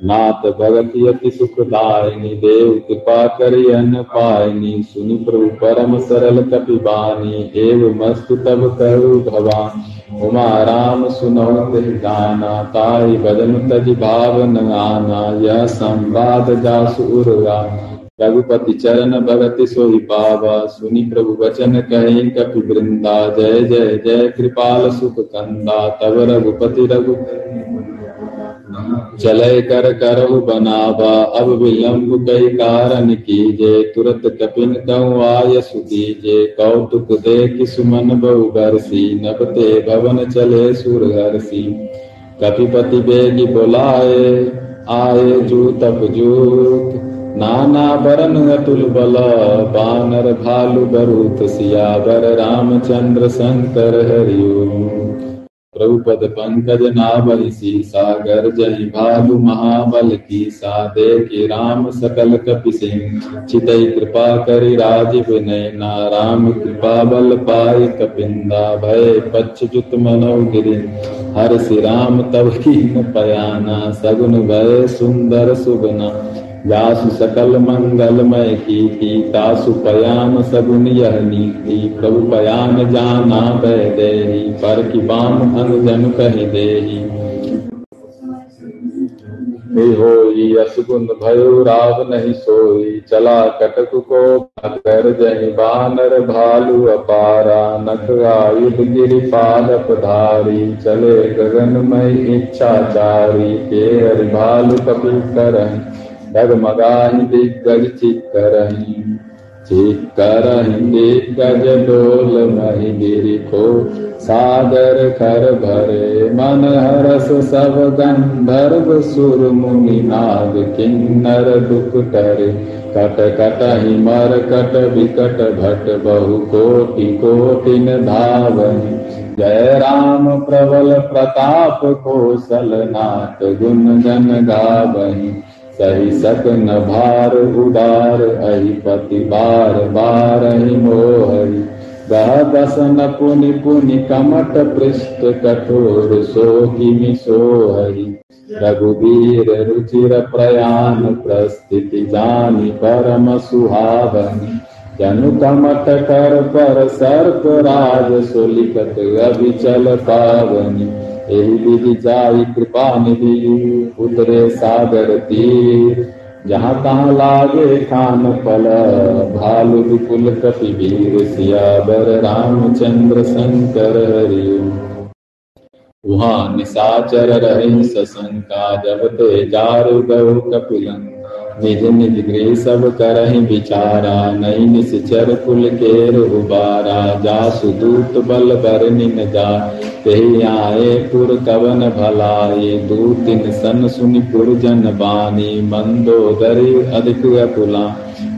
नाथ भगत यति सुखदायनी, देव कृपा करि अन पायनी, सुनि प्रभु परम सरल कपि बानी, एव मस्तु तब कहु भवान। उमा राम सुनो जाना, ताई बदन तज भाव न आना, यह संवाद जासु उर्गा रघुपति चरण भगति सोई पावा, सुनि प्रभु वचन कही कपि वृंदा। जय जय जय, कृपाल सुख कंदा तब रघुपति। रघु चले कर करहु बनावा, अब विलंब कई कारण कीजे। तुरत कपिन कहु आय सुदीजे। कौतुक देख सुमन बहु बरसी नबते भवन चले सुर हरसी कपिपति बेगी बोलाए, आए जू तप जूत। नाना बरन अतुल बल, बानर भालु बरूत सियावर, रामचंद्र शंकर हरिओम। प्रभुपद पंकज नाभि सागर जय भालु महाबल की सादे के राम सकल कपि सिंह। चित कृपा करि राजीव नैना राम कृपा बल पाय कपिंदा, भय पच्छ जुत मनो गिरि। हर श्री राम तब की पयाना, सगुन भय सुंदर सुगना। व्यास सकल मंगलमय की थी, तासु पयान सगुन यह नीति। प्रभु पयान जाना बह दे पर की बाम अंग जन कह दे होई, असगुन भयो राव नहीं सोई। चला कटक को कर जय बानर भालु अपारा। नख आयुध गिरि पादप धारी। चले गगन गगनमय इच्छाचारी के हरि भालु कपिल करही। डगमगाही दिग्गज चिक्करही चिक्करही दिग्गज डोल मही गिरिखो सागर खर भरे मन हरस सब गंधर्व सुर मुनि नाग किन्नर दुख टरे कट कटहि मर कट विकट भट, बहु कोटि कोटिन धावनि। जय राम प्रबल प्रताप कौशल नाथ गुण गन गावहि सही सकन भार उदार, अहि पति बार बार ही मोहरी। बसन पुनि पुनि कमट पृष्ठ कठोर सो किमि सोहरी। रघुवीर रुचिर प्रयाण प्रस्थिति जानी परम सुहावनी। जनु कमट कर पर सर्प राज सोलिकत अभिचल पावनी। एहि विधि जाई कृपा निधि उतरे सागर तीर। जहाँ तहाँ लागे खान पल भालु विपुल कपि वीर, सियावर रामचंद्र शंकर हरि वहाँ निशाचर रहे सशंका जब ते जारु गौ कपिलं। निज निज गृह सब करहि विचारा नहीं निश्चर कुल केर उबारा। जासु दूत बल बर निन जा ते आए पुर कवन भलाई। दूतिन सन सुनि पुर जन बानी मंदोदरी अधिक अपुला।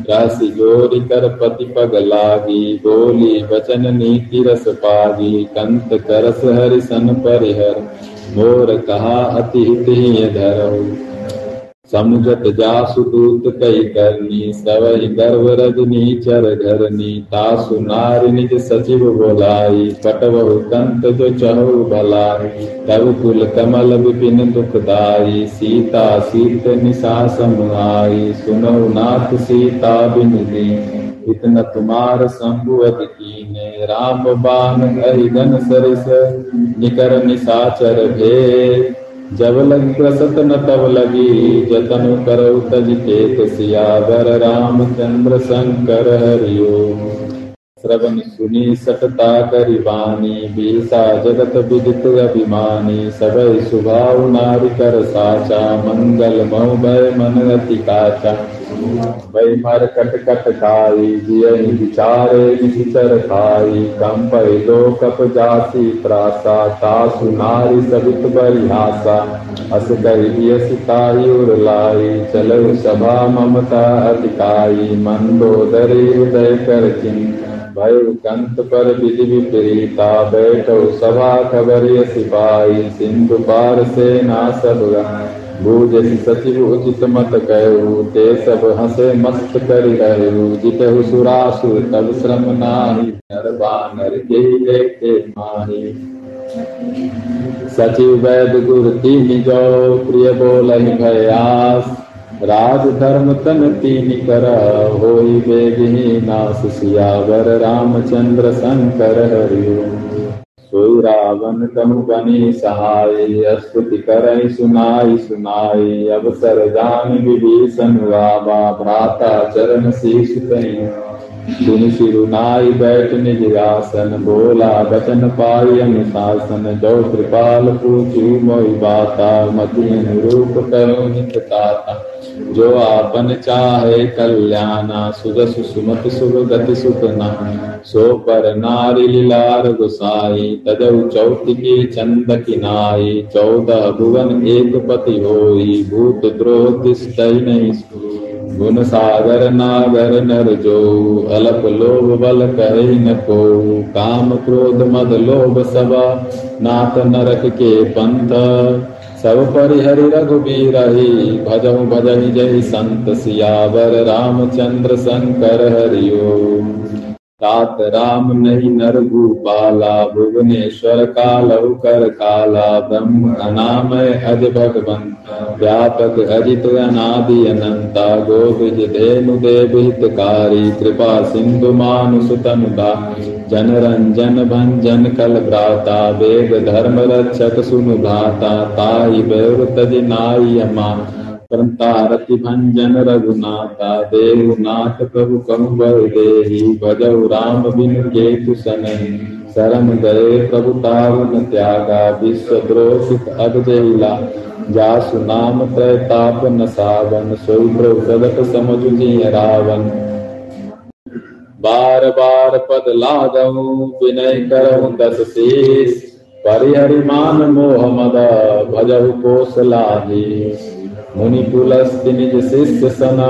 राशि जोरी कर पति पग लागी, बोली वचन नीति रस पागी। कंत करस हरि सन परिहर, मोर कहा अति हित ही धरो समुझत जासु दूत कई करनी, सवई गर्व रजनी चर घरनी तासु नारी निज सचिव बोलाई, पटवहु कंत जो चहु भलाई तब कुल कमल विपिन दुखदाई सीता सीत निशा आई सुनो नाथ सीता बिन दी इतना तुम्हार संभुवत कीने राम बान हरिगन सरस, निकर निशाचर भेद। जब लग प्रसत न तब लगी जतन करो तज केत सियावर रामचंद्र शंकर हरिओ श्रवण सुनी सटता करिवानी बीसा जगत विदित अभिमानी सब सुभाव नारी कर साचा, मंगल मऊ भय मन अति काचा। भय मर कट कट खाई, जिय विचारे निचर खाई कंपय दो कप जासी त्रासा, तासु नारी सबित बरिहासा। अस सिताई उरलाई चलो सभा ममता अधिकाई मंदोदरी उदय कर चिंता। भय कंत पर विधि विपरीता बैठो सभा खबर सिपाही सिंधु पार से ना सब बूझ सचिव उचित मत कहू ते सब हंसे मस्त कर रहू जितहु सुरासुर तब श्रम नाही नर बानर के लेके माही सचिव वैद गुरु तीन जो प्रिय बोल भयास राज धर्म तन तीन कर हो बेगही नास सियावर, रामचंद्र शंकर हरिओ सोई रावण तनु बनी सहाय स्तुति कर सुनाई सुनाई, अवसर जान विभीषण रावा भ्राता चरण शीश सुन सिरुनाई बैठ निज आसन, बोला बचन पाई अनुशासन, जो कृपाल पूछू मोई बाता, मति अनुरूप करो नित जो आपन चाहे कल्याणा सुजस सुमत सुख गति सुख न सो पर नारी लीलार गुसाई तजऊ चौतिकी चंद किनाई। चौदह भुवन एक पति होई, भूत द्रोह नहीं गुण सागर, नागर, नर जो अलप लोभ बल कही न को काम क्रोध मद लोभ सबा नाथ नरक के पंथ। सब परिहरि रघुबीर भजऊ भजहि जय संत सियावर रामचंद्र शंकर हरिओ तात राम नहीं नर भूपाला भुवनेश्वर कालव कर काला ब्रह्म अनामय अज भगवंत, व्यापक अजित अनादि अनंता गोविज धेनु देव हितकारी, कृपा सिंधु मानुष तनुदा जन रंजन भंजन कल भ्राता, वेद धर्म रक्षक सुनु भ्राता ताई बैर तज नाई अमा रति भंजन रघुनाथा देव नाथ प्रभु कहु बर दे भजऊ राम बिन केतु सन शरण गए प्रभु तावन त्यागा विश्व द्रोहित अगजैला। जासु नाम त्रैताप न सावन प्रभु समझ रावण बार बार पद लागऊ विनय करऊ दस शीस परिहरिमान मोह मद भजहु कोसलाही। मुनि पुलस्ति निज शिष्य सना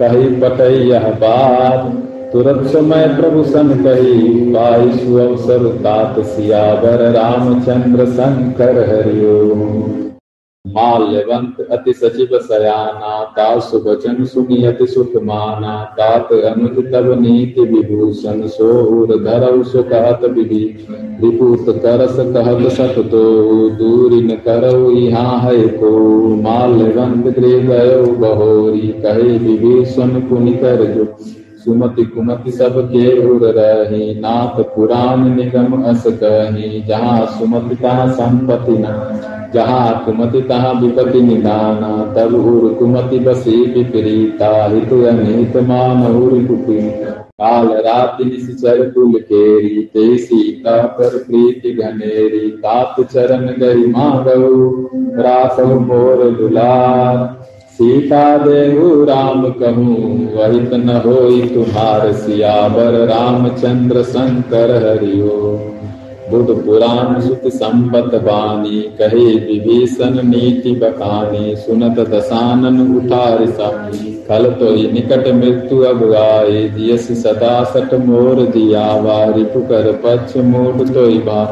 कही पटई यह बात तुरंत समय प्रभु सन कही पाईशु अवसर तात सियावर रामचंद्र शंकर हरिओ माल्यवंत अति सचिव सयाना तासु वचन सुनी अति सुख माना तात अनुज तब नीति विभूषण सोर धरव सुखत विधि विभूत करस कहत सत तो दूरी न करो यहाँ है को। माल्यवंत गृह गयो बहोरी, कहे विभीषण पुनि कर जो सुमति कुमति सब के उर रही, नाथ पुराण निगम अस कही, जहाँ सुमति तहाँ संपत्ति न, जहाँ कुमति तहाँ विपति निदाना, तब उर कुमति बसी विपरीता, हित अनित मान उर कुपी काल राति निश्चर कुल केरी ते सीता पर प्रीति घनेरी, तात चरण गई मांगऊ, रासव मोर दुलार। सीता देहु राम कहूँ वही न हो तुम्हार सियावर, रामचंद्र शंकर हरिओ। बुध पुराण सुत संबत बानी, कहे विभीषण नीति बकानी सुनत दसानन उठार कल तो निकट मृत्यु अब आए दियस सदा सट मोर दिया रिपु कर पक्ष मूड तो बा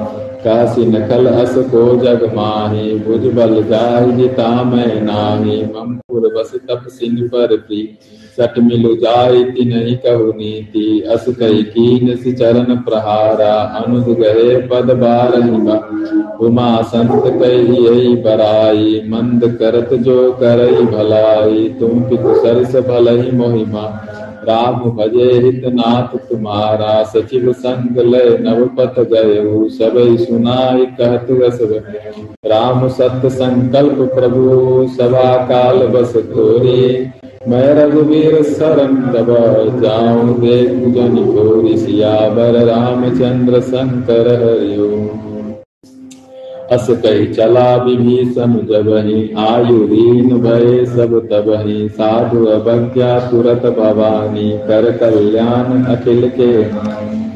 काशी नकल अस को जग माही भुज बल जाहि जिता मैं नाही। ममपुर बस तप सिंह पर प्री सट मिलु जाय नहीं कहु नीति। अस कई कीन सि चरण प्रहारा, अनुज गए पद बार उमा संत कही यही बराई, मंद करत जो करई भलाई। तुम पितु सरस भल ही मोहिमा। राम भजे हित नाथ तुम्हारा सचिव संग लय नवपत गए। सब सुनाई कहत रस राम सत्य संकल्प प्रभु, सभा काल बस तोरी मैं रघुवीर शरण तब जाऊँ, देख जन गोरी सियावर रामचंद्र शंकर हरिओम। अस कही चला विभीषण जबहि आयुरीन भय सब तबहि साधु अवज्ञा तुरत भवानी। कर कल्याण अखिल के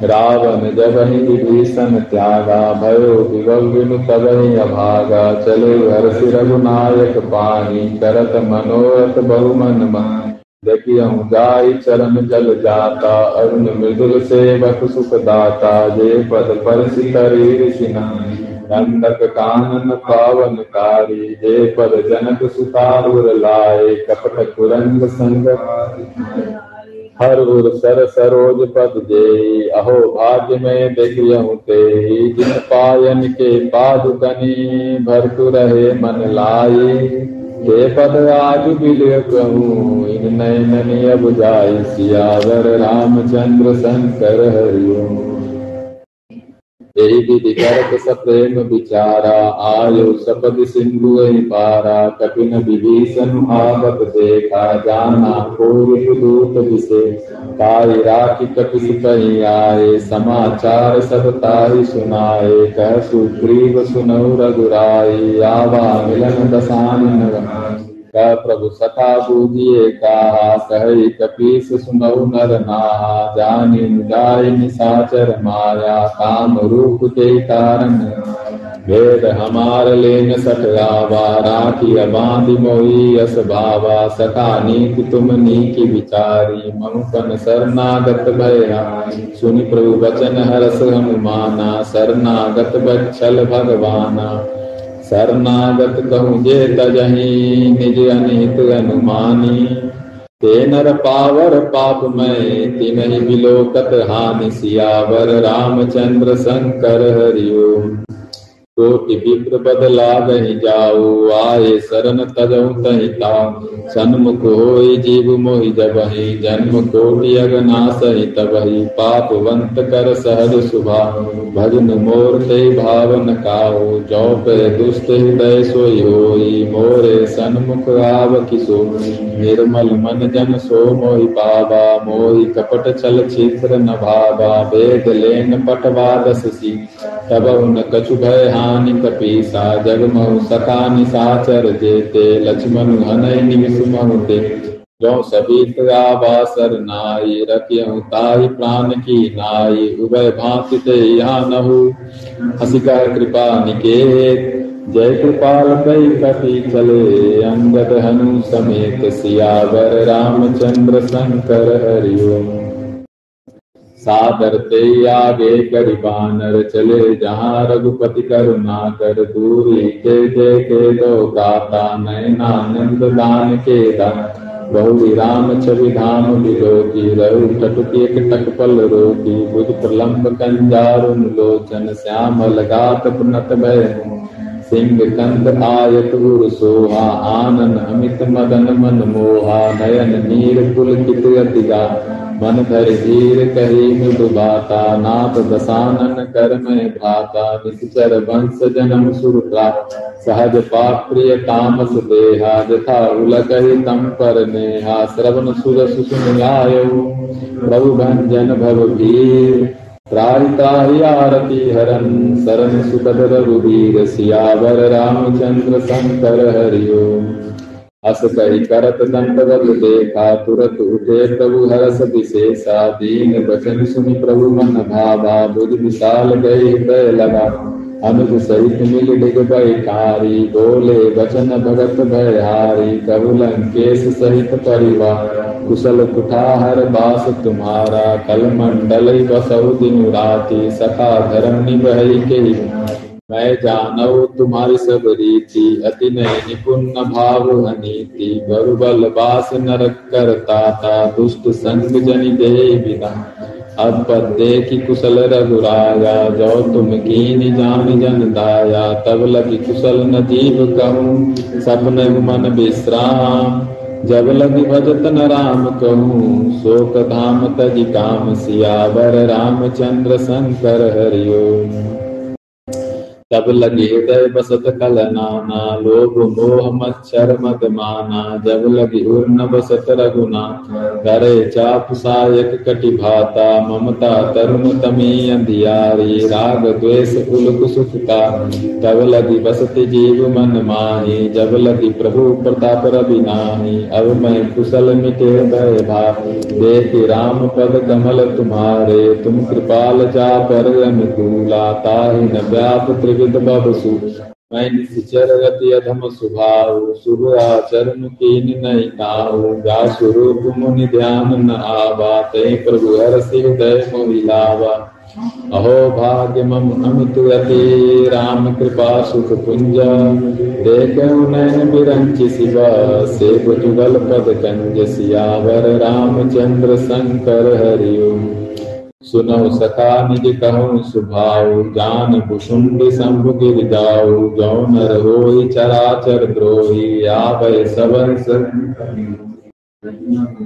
रावण जबहि विभीषण त्यागा। भयो विवल तबहि अभागा। चले हर्ष रघुनायक पानी करत मनोरथ बहुमन जाय चरण जल जाता। अरुण मृदुल सेवक सुख दाता जे पद पर सितरी सिनानी नंदक कानन पावन कारी जे पर जनक सुतारुर लाए कपट कुरंग संग हर उर सर सरोज पद जे अहो भाग्य में देखियहु ते जिन पायन के पादुकनी भरतु रहे मन लाई ते पद आज बिलिय कहूँ इन नयन अब जाय सियावर रामचंद्र शंकर हरिओम यही विधि करत सप्रेम विचारा, आयो सिंधु पारा कपिन विभीषण देखा, जाना दूत ताई राखी कपिस कहीं आए, समाचार सब ताई सुनाए, कह सुग्रीव सुनऊ रघुराई, आवा मिलन दसान कह प्रभु सखा बूझिए कहा कह कपीस सुनऊ नर नाहा, जानी जाय निशाचर माया, काम रूप के कारण। वेद हमार लेन सठरावा राखी अबांधि मोई अस बाबा सखा नीक तुम नीकी विचारी, मनुपन शरणागत भया सुनि प्रभु वचन हरस हनुमाना, शरणागत बच्छल भगवाना। शरणागत कहूँ जे तजही निज अनित अनुमानी। ते नर पावर पाप मैं तिन बिलोकत हानि सियावर। रामचंद्र शंकर हरिओम। कोटि विप्र बदला गही जाओ, आए शरण तजऊ तही ताऊ सन्मुख होई जीव मोहि जबहि, जन्म कोटि अगना सही तबहि पापवंत कर सहज सुभा, भजन मोर ते भावन काओ। जौ पे दुष्ट हृदय सोई होई, मोरे सन्मुख आव किसो। निर्मल मन जन सो मोहि पावा, मोहि कपट छल चित्र न भावा वेद लेन पटवा दस सी तब उन कछु भय हानि कपीसा जग महु सका निशाचर जेते लक्ष्मण हनय ते जो सबीत आवासर नाई रखियहु ताई प्राण की नाई, उभय भांति ते यहाँ नहु। हसिका कृपा निकेत, जय कृपाल कई कपि चले। अंगद हनु समेत सियावर रामचंद्र शंकर हरिओम। सादर ते आगे गरीबानर चले जहाँ रघुपति करुणा कर दूरी के के दो गाता नयनानंद दान के दान बहु राम छवि धाम विलोकी रहु टटुक एक टक पल रोकी। बुध प्रलम्ब कंजारुन लोचन श्याम लगात पुनत भय सिंह कंद आयत गुरु सोहा आनन अमित मदन मन मोहा। नयन नीर पुलकित अतिगा। मन धर धीर कही मृदु बाता, नाथ दसानन कर में भाता। निश्चर वंश जन्म सुरता सहज पाप प्रिय तामस देहा। जथा उलकहि तम पर नेहा, श्रवण सुर सुसुन प्रभु भंजन भव भीर, त्राहि आरती हरन। शरण सुखद रघुवीर सियावर रामचंद्र शंकर हरिओम। अस कही करत दंडवत देखा तुरत उठे प्रभु हरस विशेषा दीन बचन सुनि प्रभु मन भावा बुध विशाल गए हृदय लगा अनुज सहित मिल डिग बैठारी बोले बचन भगत भयहारी कबु लंकेश सहित परिवार कुशल कुठाहर बास तुम्हारा कल मंडल बसऊ दिन राती सखा धर्म निबह के मैं जानव तुम्हारी सब रीति, अति निपुण भाव अनीति। बरुबल बास नरक करता था, दुष्ट संग जनि दे बिना। अब पद्दे की कुशल रघुराया, जो तुम कीन जान जन दाया। तब लगी कुशल नजीब कहूँ, सपन मन विश्राम। जब लगी भजत न राम कहूँ, शोक धाम तज काम सियावर रामचंद्र शंकर हरिओम। तब लगे हृदय बसत कल नाना लोभ मोह मच्छर मद माना जब लगी उर्न बसत रघुना। करे चाप सायक कटि भाता ममता तरुण तमी अंधियारी राग द्वेष कुल सुखता। तब लगी बसत जीव मन माही जब लगी प्रभु प्रताप रवि नाही अब मैं कुशल मिटे भय भाव देख राम पद कमल तुम्हारे। तुम कृपाल जा पर अनुकूला, ताहि न व्याप त्रिविध विद मैं अधम सुभाव आचरण कीन नहीं ताऊ जा स्वरूप मुनि ध्यान न आवा ते प्रभु हर हृदय मोहिलावा अहो भाग्य मम अमित गति राम कृपा सुख पुंज देख नैन बिरंच शिवा से जुगल पद कंज सियावर रामचंद्र शंकर हरिओम सुनो सखा निज कहूँ सुभाव जान भुषुंड शंभु गिर जाऊ गौ नर चराचर द्रोही आभय सवन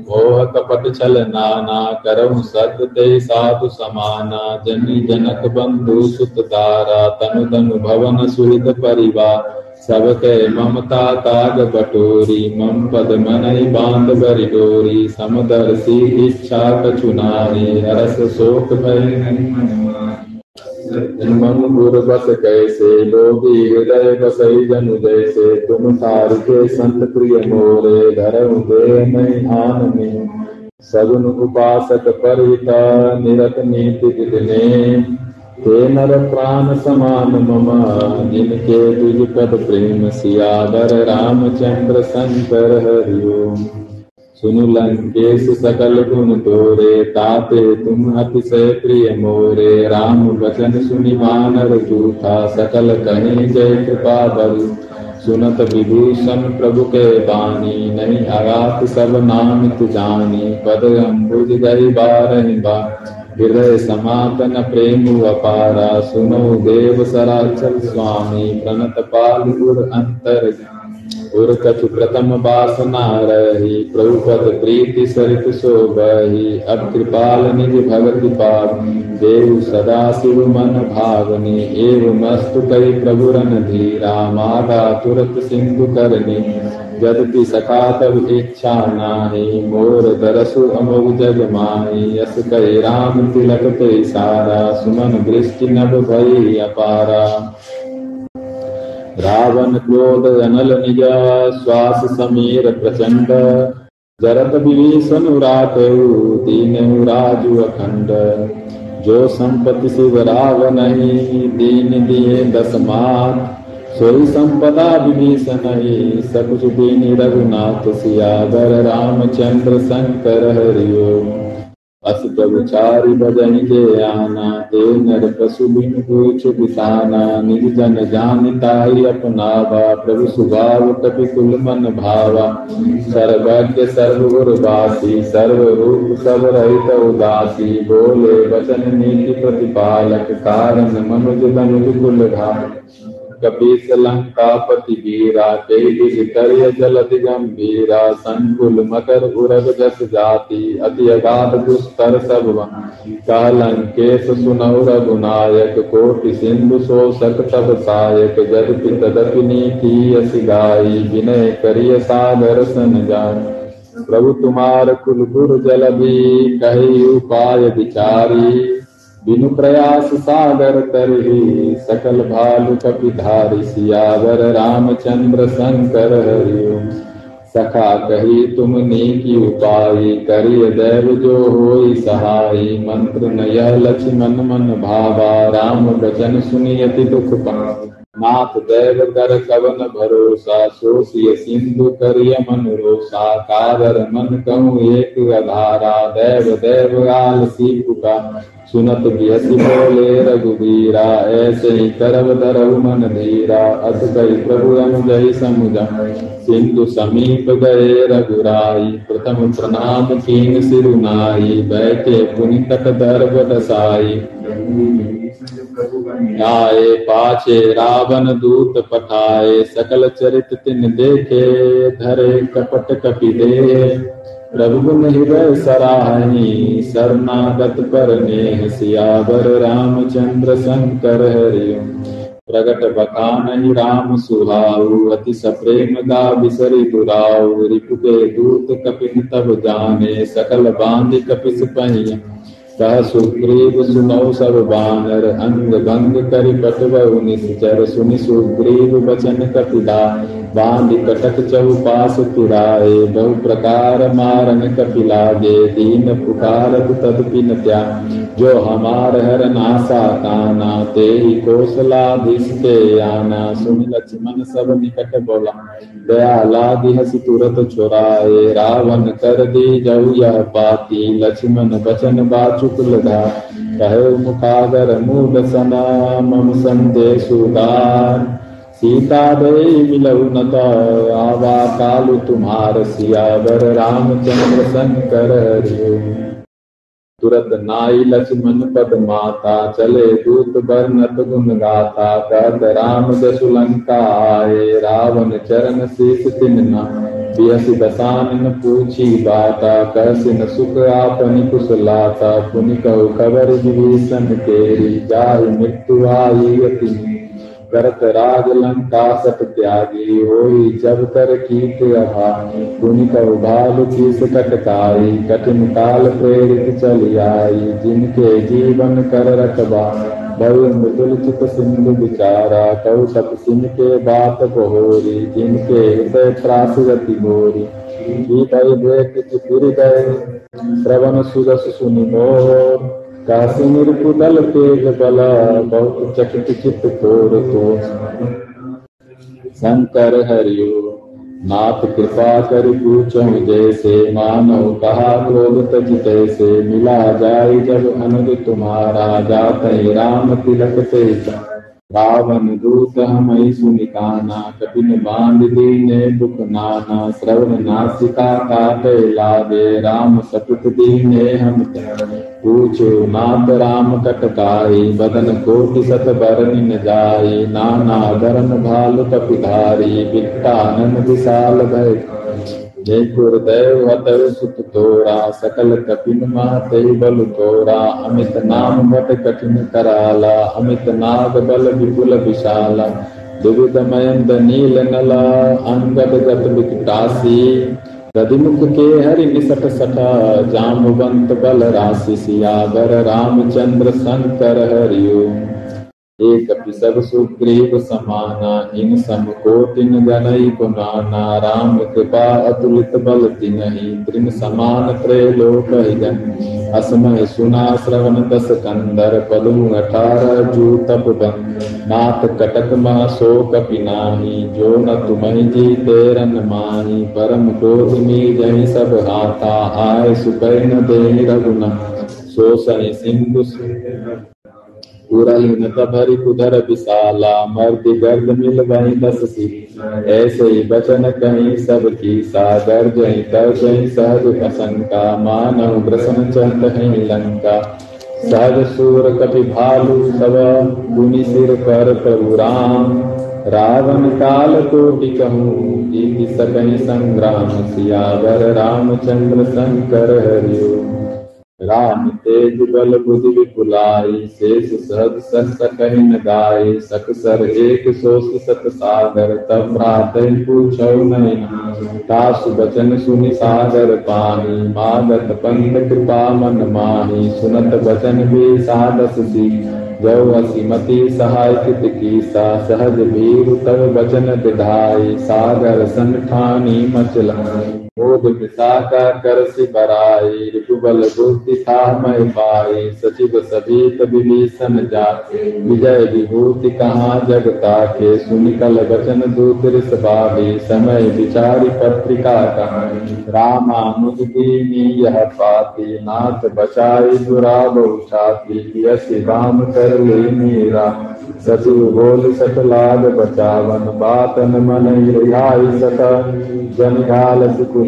मोह कपट छल नाना करहु सत ते साधु समाना, जनि जनक बंधु सुत दारा तनु तनु भवन सुहित परिवार। सबके ममता ताग बटोरी मम पद मन बाँध बरि डोरी, समदर्शी इच्छा कछुनारी हरस शोक भय मम गुर बस कैसे, लोभी हृदय बसई जनु जैसे, तुम तार के संत प्रिय मोरे धर दे नहीं आन में। सगुन उपासक परिता, निरत नीति दिने हे नर प्राण समान मम जिनके तुझ पद प्रेम सियावर रामचंद्र शंकर हरिओम सुनु लंकेश सकल गुण तोरे ताते तुम अतिशय प्रिय मोरे, राम वचन सुनि मानर जूठा सकल कहे जय कृपा बल सुनत विभूषण प्रभु के बानी नहीं अगात सब नाम जानी पद अम्बुज गई बारह बार हृदय समापन प्रेम अपारा सुनो देव सराचल स्वामी प्रणत पाल गुर अंतर उर कछु प्रथम बासना रही प्रभुपद प्रीति सरित बही अब कृपाल निज भगत पाप देव सदा शिव मन भावनी एव मस्तु कई प्रभु रन धीरा मागा तुरत सिंधु करनी जदपि सखा तब इच्छा नाही मोर दरसु अमोग जग माही यस कहे राम तिलक ते सारा, सुमन दृष्टि नभ भई अपारा। रावण क्रोध अनल निज श्वास समीर प्रचंड जरत विभीषण दीन राजु अखंड जो संपत्ति शिव राव दीन दिए दस मात। सोई संपदा विभीषण सकुच दीन रघुनाथ सियागर रामचंद्र शंकर हरिओम अस प्रभु चारि भजन के आना ते नर पशु बिन पूछ बिताना निज जन जानिताई अपनावा प्रभु सुभाव कपि कुल मन भावा। सर्वज्ञ सर्व गुरवासी सर्व रूप सब रहित उदासी। बोले वचन नीति प्रतिपालक, कारण मनुज धनुज कुल घाट कपीस लंकापति वीरा कर्य जलधि गंभीरा संकुल मकर उरग जस जाति अति अगाध दुस्तर सब कालंकेश सुनौ रघुनायक कोटि सिंधु शोषक तब सायक जदपि तदपि नीति असि गाई विनय करिय सागर सन जाय प्रभु तुम्हार कुल गुरु जल भी कही उपाय विचारी बिनु प्रयास सागर तरही सकल भालु कपिधारी सियावर रामचंद्र शंकर हरिओम सखा कही, तुम नीकी उपाय करिय, देव जो हो सहाय। मंत्र नय लक्ष्मण मन भावा, राम वचन सुनियति दुख पा नाथ देव कर कवन भरोसा सोसिय सिंधु करिय मन रोसा। कादर मन कहूँ एक अधारा, देव देव आल सी पुका सुनत बोले रघुवीरा ऐसे ही करव धरव मन धीरा अत कई प्रभु अनुजय समुझम सिंधु समीप गए रघुराई। प्रथम प्रणाम कीन सिरुनाई, बैठे पुनि तट दर्भ दसाई आए पाछे रावण दूत पठाए सकल चरित तिन देखे, धरे कपट कपि दे गुण हृदय सराहनी शरणागत पर नेह सियावर रामचंद्र शंकर हरिओ प्रगट बखान राम सुहाऊ, अति सप्रेम गा बिसरी दुराऊ। रिपु के दूत कपिन तब जाने, सकल बाँध कपिस पहिया। कह सुग्रीव सुनौ सब बानर, अंग भंग करि पटवहु निश्चर। सुनि सुग्रीव बचन कपिला बाँध कटक चौपास तुराए बहु प्रकार मारन कपिलागे, दीन पुकारत तदपि न त्या। जो हमार हर नासा काना ते ही कौशलाधीश के आना। सुन लक्ष्मण सब निकट बोला दया लागी हसी तुरत छोराए रावण कर दी जऊ यह पाती, लक्ष्मण बचन बाचु लगा कहे मुखागर मूल सना मम संदेशुदार सीता दे मिलऊ नत आवा कालु तुम्हार सियावर, रामचंद्र शंकर हरिओ तुरत नाई लक्ष्मण पद माता, चले दूत बरनत गुण गाता कहत राम दशुलंका आए, रावण चरण शीस तिन्ना बियस दसान न पूछी बाता, कहसिन सुख आपनि कुशलाता, पुनि कहु खबर विभीषण केरी जाहि मृत्यु आई अति। करत राज लंका सत त्यागी, होई जब कर कीत अभानी पुनि कहु भालु कीस कटकाई, कठिन काल प्रेरित चली आई जिनके जीवन कर रखबा भव मृदुल चित सिंधु विचारा कहु सत सिंह के बात बहोरी जिनके हृदय त्रास गति मोरी भय देख चिपुर गए श्रवण सुरस सुनि मोर काशी निरकुदल तेज बल बहुत चकित चित तोर तो शंकर हरियो नाथ कृपा कर पूछो जैसे मानव कहा क्रोध तज तैसे मिला जाय जब अनुज तुम्हारा जात राम तिलक से रावण दूत हम सुनिकाना कपिन बाँध दीने दुख नाना श्रवण नासिका काट लागे राम सपुत दीने हम पूछो, नाथ राम कटकाई, बदन कोटि सत बरन न जाई, नाना धर्म भाल कपिधारी बिट्टानन विशाल भय। जय गुरुदेव, हतव सुत तोरा सकल कपिन माते बल तोरा। अमित नाम भट कठिन कराला, अमित नाग बल विपुल विशाला। दुविध मयंद नील नला, अंगद गत विकटासी रदिमुख के हरि निसट सठा जामवंत बल राशि सियावर रामचंद्र शंकर हरिओम। एक सब सुग्रीव समाना इन सम कोटिन गणई गुनाना राम कृपा अतुलित बल तिनहि त्रिन समान त्रैलोक जन असमय सुना श्रवण दस कंदर पलु अठारह जू तप बन नाथ कटक मह सो कपिनाही जो न तुम्हें जी तेरन माही परम क्रोध मी जय सब हाथा आय सुपै न दे रघुना सो सही सिंधु पूरही न भरी कुधर विशाला, मर्द गर्द मिल वही दस सी। ऐसे ही बचन कहीं सब की सागर, जही कर जही सहज असंका मानव प्रसन्न चंद है लंका। सहज सूर कपि भालू सब, गुनि सिर पर प्रभु राम। रावण काल कोटि कहूँ, जीति सकहि संग्राम, सियावर रामचंद्र शंकर हरिओम। राम तेज बल बुद्धि विपुलाई शेष सहज सत कही न गाय सकसर एक सोस सत सागर, तब प्रातः पूछो नहीं तास बचन सुनि सागर पानी, मागत पंथ कृपा मन माही सुनत बचन भी सादस सी जौ असीमति सहाय कित की सा सहज भीर तब वचन दिधाई सागर संठानी मचलाई। बोध विशाखा कर सी बराई रिपुबल बुद्धि था मय पाई, सचिव सभी विभीषण जा विजय विभूति कहाँ जगता के सुनिकल वचन दूत भावी समय विचारी पत्रिका कहानी रामानुज दीनी यह पाती। नाथ बचाई दुरा बहुछाती यश राम कर ले मेरा। सचिव बोल सतलाग बचावन, बातन मन रिहाई सका जन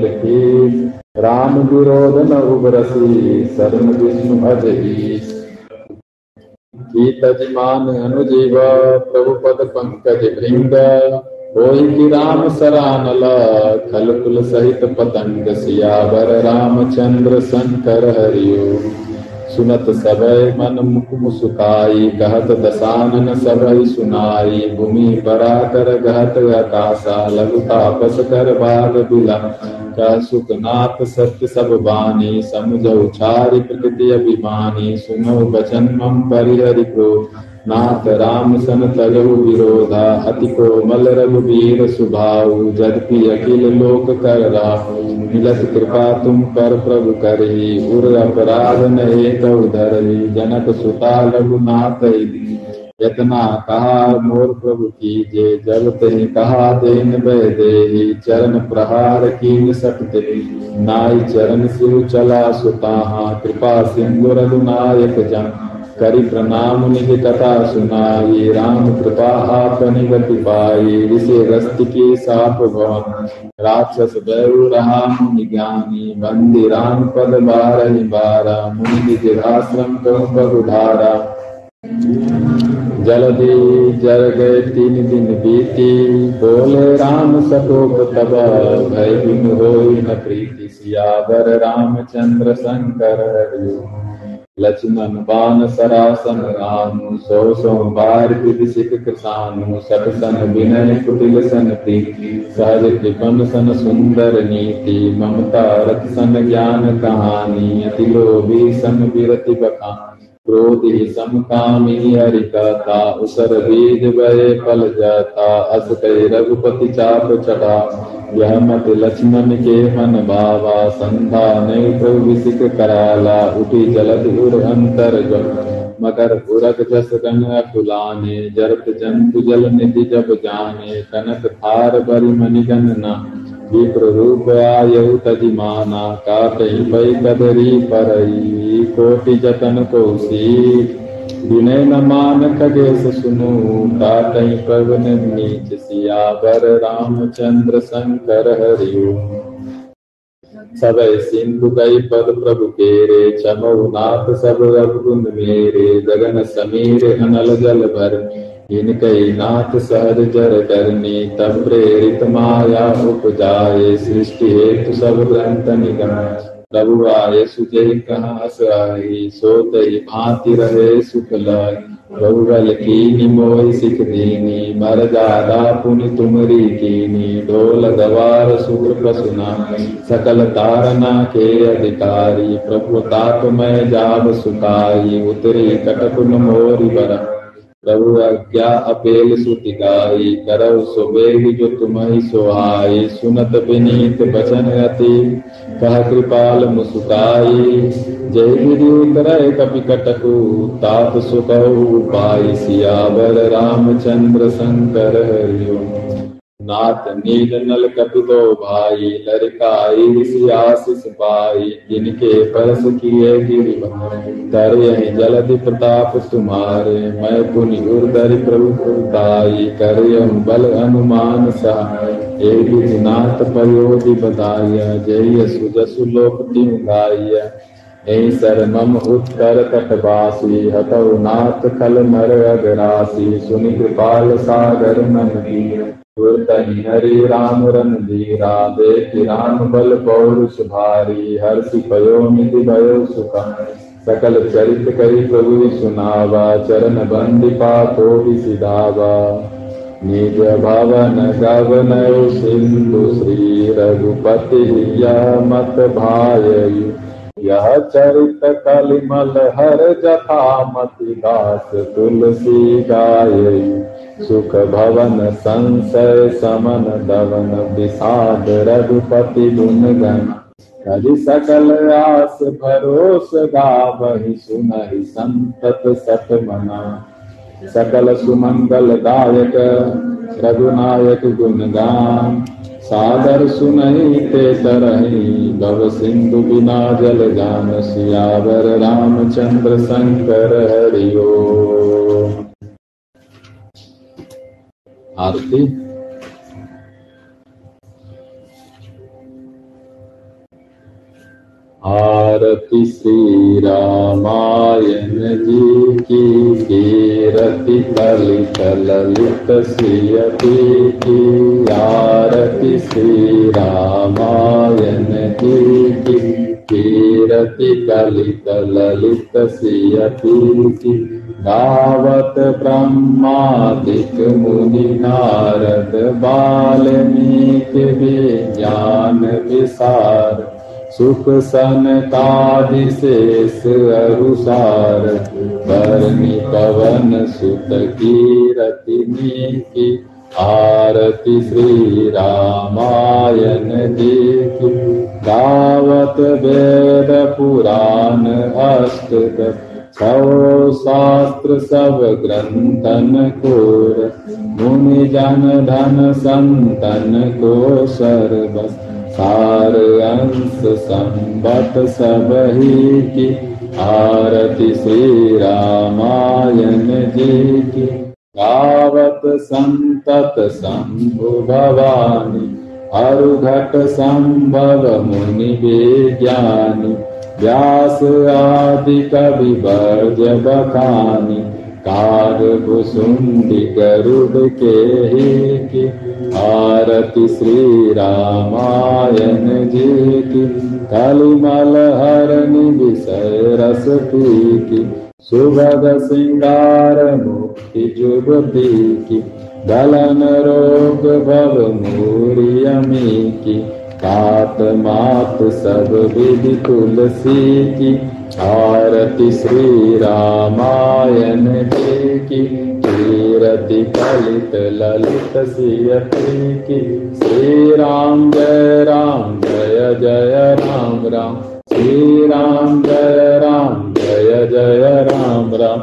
सुकुल की राम विरोध न उबरसी शरण विष्णु भज गीतजिमान अनुजीव प्रभु पद पंकज भृंग। की राम सरानल खल कुल सहित पतंग सियावर। रामचंद्र शंकर हरिओ सुनत सबय मन मुख मुसुकाई कहत दसानन सबय सुनाई। भूमि परा कर गहत आकाशा, लघु तापस कर बाग बिला। कह सुखनाथ सत्य सब बानी, समझ उछारी प्रकृति अभिमानी। सुनो बचन मम परिहरि क्रोध नाथ राम सन तजहु विरोधा, अति कोमल रघुवीर सुभाऊ जदपि अखिल लोक कर राहु। मिलत कृपा तुम पर प्रभु करही उर अपराध नहे तव धरही जनक सुता रघुनाथ यतना कहा मोर प्रभु की जे, जब ते कहा देन बह दे चरण प्रहार की सकते नाई चरण सिर चला सुता कृपा सिंधु रघुनायक जन करी प्रणाम निज कथा सुनाई राम कृपा आप निगति पाई ऋषि रस्त की साप भवन राक्षस दैव रहा मुनि ज्ञानी बंदी राम पद बार बारा मुनि निज आश्रम कहु पगुधारा जलदि जल गए तीन दिन बीती बोले राम सतोप तब भय बिन हो न प्रीति सियावर रामचंद्र शंकर हरिओ लक्ष्मण बान सरासन रानु सो सो बार सिख कृसानु सतसन सन विनय कुटिल सन प्रीति सहज कृपन सन सुंदर नीति ममता रथ सन ज्ञान कहानी अति लोभी सन विरति बखान क्रोधि समकामी हरि कहता उसर बीज बहे फल जाता अस कई रघुपति चाप चढ़ा। यह मत लक्ष्मण के मन बाबा संधा नहीं प्रभु कराला, उठी जलद उर अंतर जो मगर उरक जस रंग अकुलाने, जरत जंतु जल निधि जब जाने, कनक थार बरि मणिगन ना। विप्र रूप आयु तजिमाना काटई पई कदरी परई कोटि कोसी विनय न सुनु काटई पवन नीच सियावर रामचंद्र शंकर हरिओ सब सिंधु गई पद प्रभु केरे चमऊ नाथ सब रघुकुंद मेरे गगन समीर अनल जल भर इनकई नाथ सहज जर करनी, तब प्रेरित माया उपजाए। सृष्टि हेतु सब ग्रंथ निगम प्रभु आए सुजय कहाँ सोत भांति रहे सुख लाई प्रभु बल की मोह सिख दीनी, मर जादा पुनि तुमरी कीनी। ढोल गवार सुख पसुना सकल तारना के अधिकारी। प्रभु ताप में जाब सुखाई, उतरी कटकुन मोरी बरा प्रभु आज्ञा अपेल सुति गाई करव सुबेग जो तुम्हें सुहाई, सुनत विनीत बचन गति कह कृपाल मुसुकाई जय गिरी उतरय कपि कटकु, तात सुकहु पाई सियावर, रामचंद्र शंकर हरिओम। नाथ नील नल कपितो भाई, लड़काई आशीष पाई। जिनके परस किए गिरि तरय जलधि प्रताप तुम्हारे मैं पुनि उर्दरि प्रभु पुरताई करय बल अनुमान सहाय। एक नाथ पयोधि बताय जय सुजसु लोक तिम गाय। शरणम उत्तर तटवासी हतौ नाथ खल नर अगरासी। सुनि कृपाल सागर मन गुरतनि हरि राम रन धीरा देख राम बल पौरुष भारी हर्षि पयो निधि भयो सुख सकल चरित करी प्रभु सुनावा, चरण बंदी पातो सिधावा निज भवन गवन सिंधु श्री रघुपति मत भाय यह चरित कलिमल हर जथा मति दास तुलसी गाये सुख भवन संशय समन दवन विषाद रघुपति गुण गण कवि सकल आस भरोस गावहि सुनहि संतत सत मना सकल सुमंगल दायक रघुनायक गुणगान। सागर सुनहि ते तरही भव सिंधु बिना जल जान सियावर रामचंद्र शंकर हरिओ आरती। आरती श्री रामायण जी की कीरति ललित ललित श्रीयति की। आरती श्री रामायण जी की कीरति ललित ललित श्रीयति की। गावत ब्रह्मादिक मुनि नारद बाल्मीकि विज्ञान विसार सुख सन कादिशेष अरुसार करनी पवन सुत कीरति की आरती श्री रामायण जी की गावत वेद पुराण अष्ट शास्त्र सब ग्रंथन कोर मुनि जन धन संतन को सर्वस सार अंश संबत सब ही की आरती श्री रामायण जी की गावत संतत शंभु भवानी अरुघट संभव मुनि विज्ञानी व्यास आदि कवि वर्ज बखानी कार भुसुंडी गरुड़ के की आरती श्री रामायण जी की कलिमल हरनि विषय रस की सुभग सिंगार मुक्ति जुगती की दलन रोग भव मूरियमी की तात मात सब विधि तुलसी की आरती की कीरति कलित ललित सियती की श्री राम जय राम जय जय राम राम। श्री राम जय राम जय जय राम राम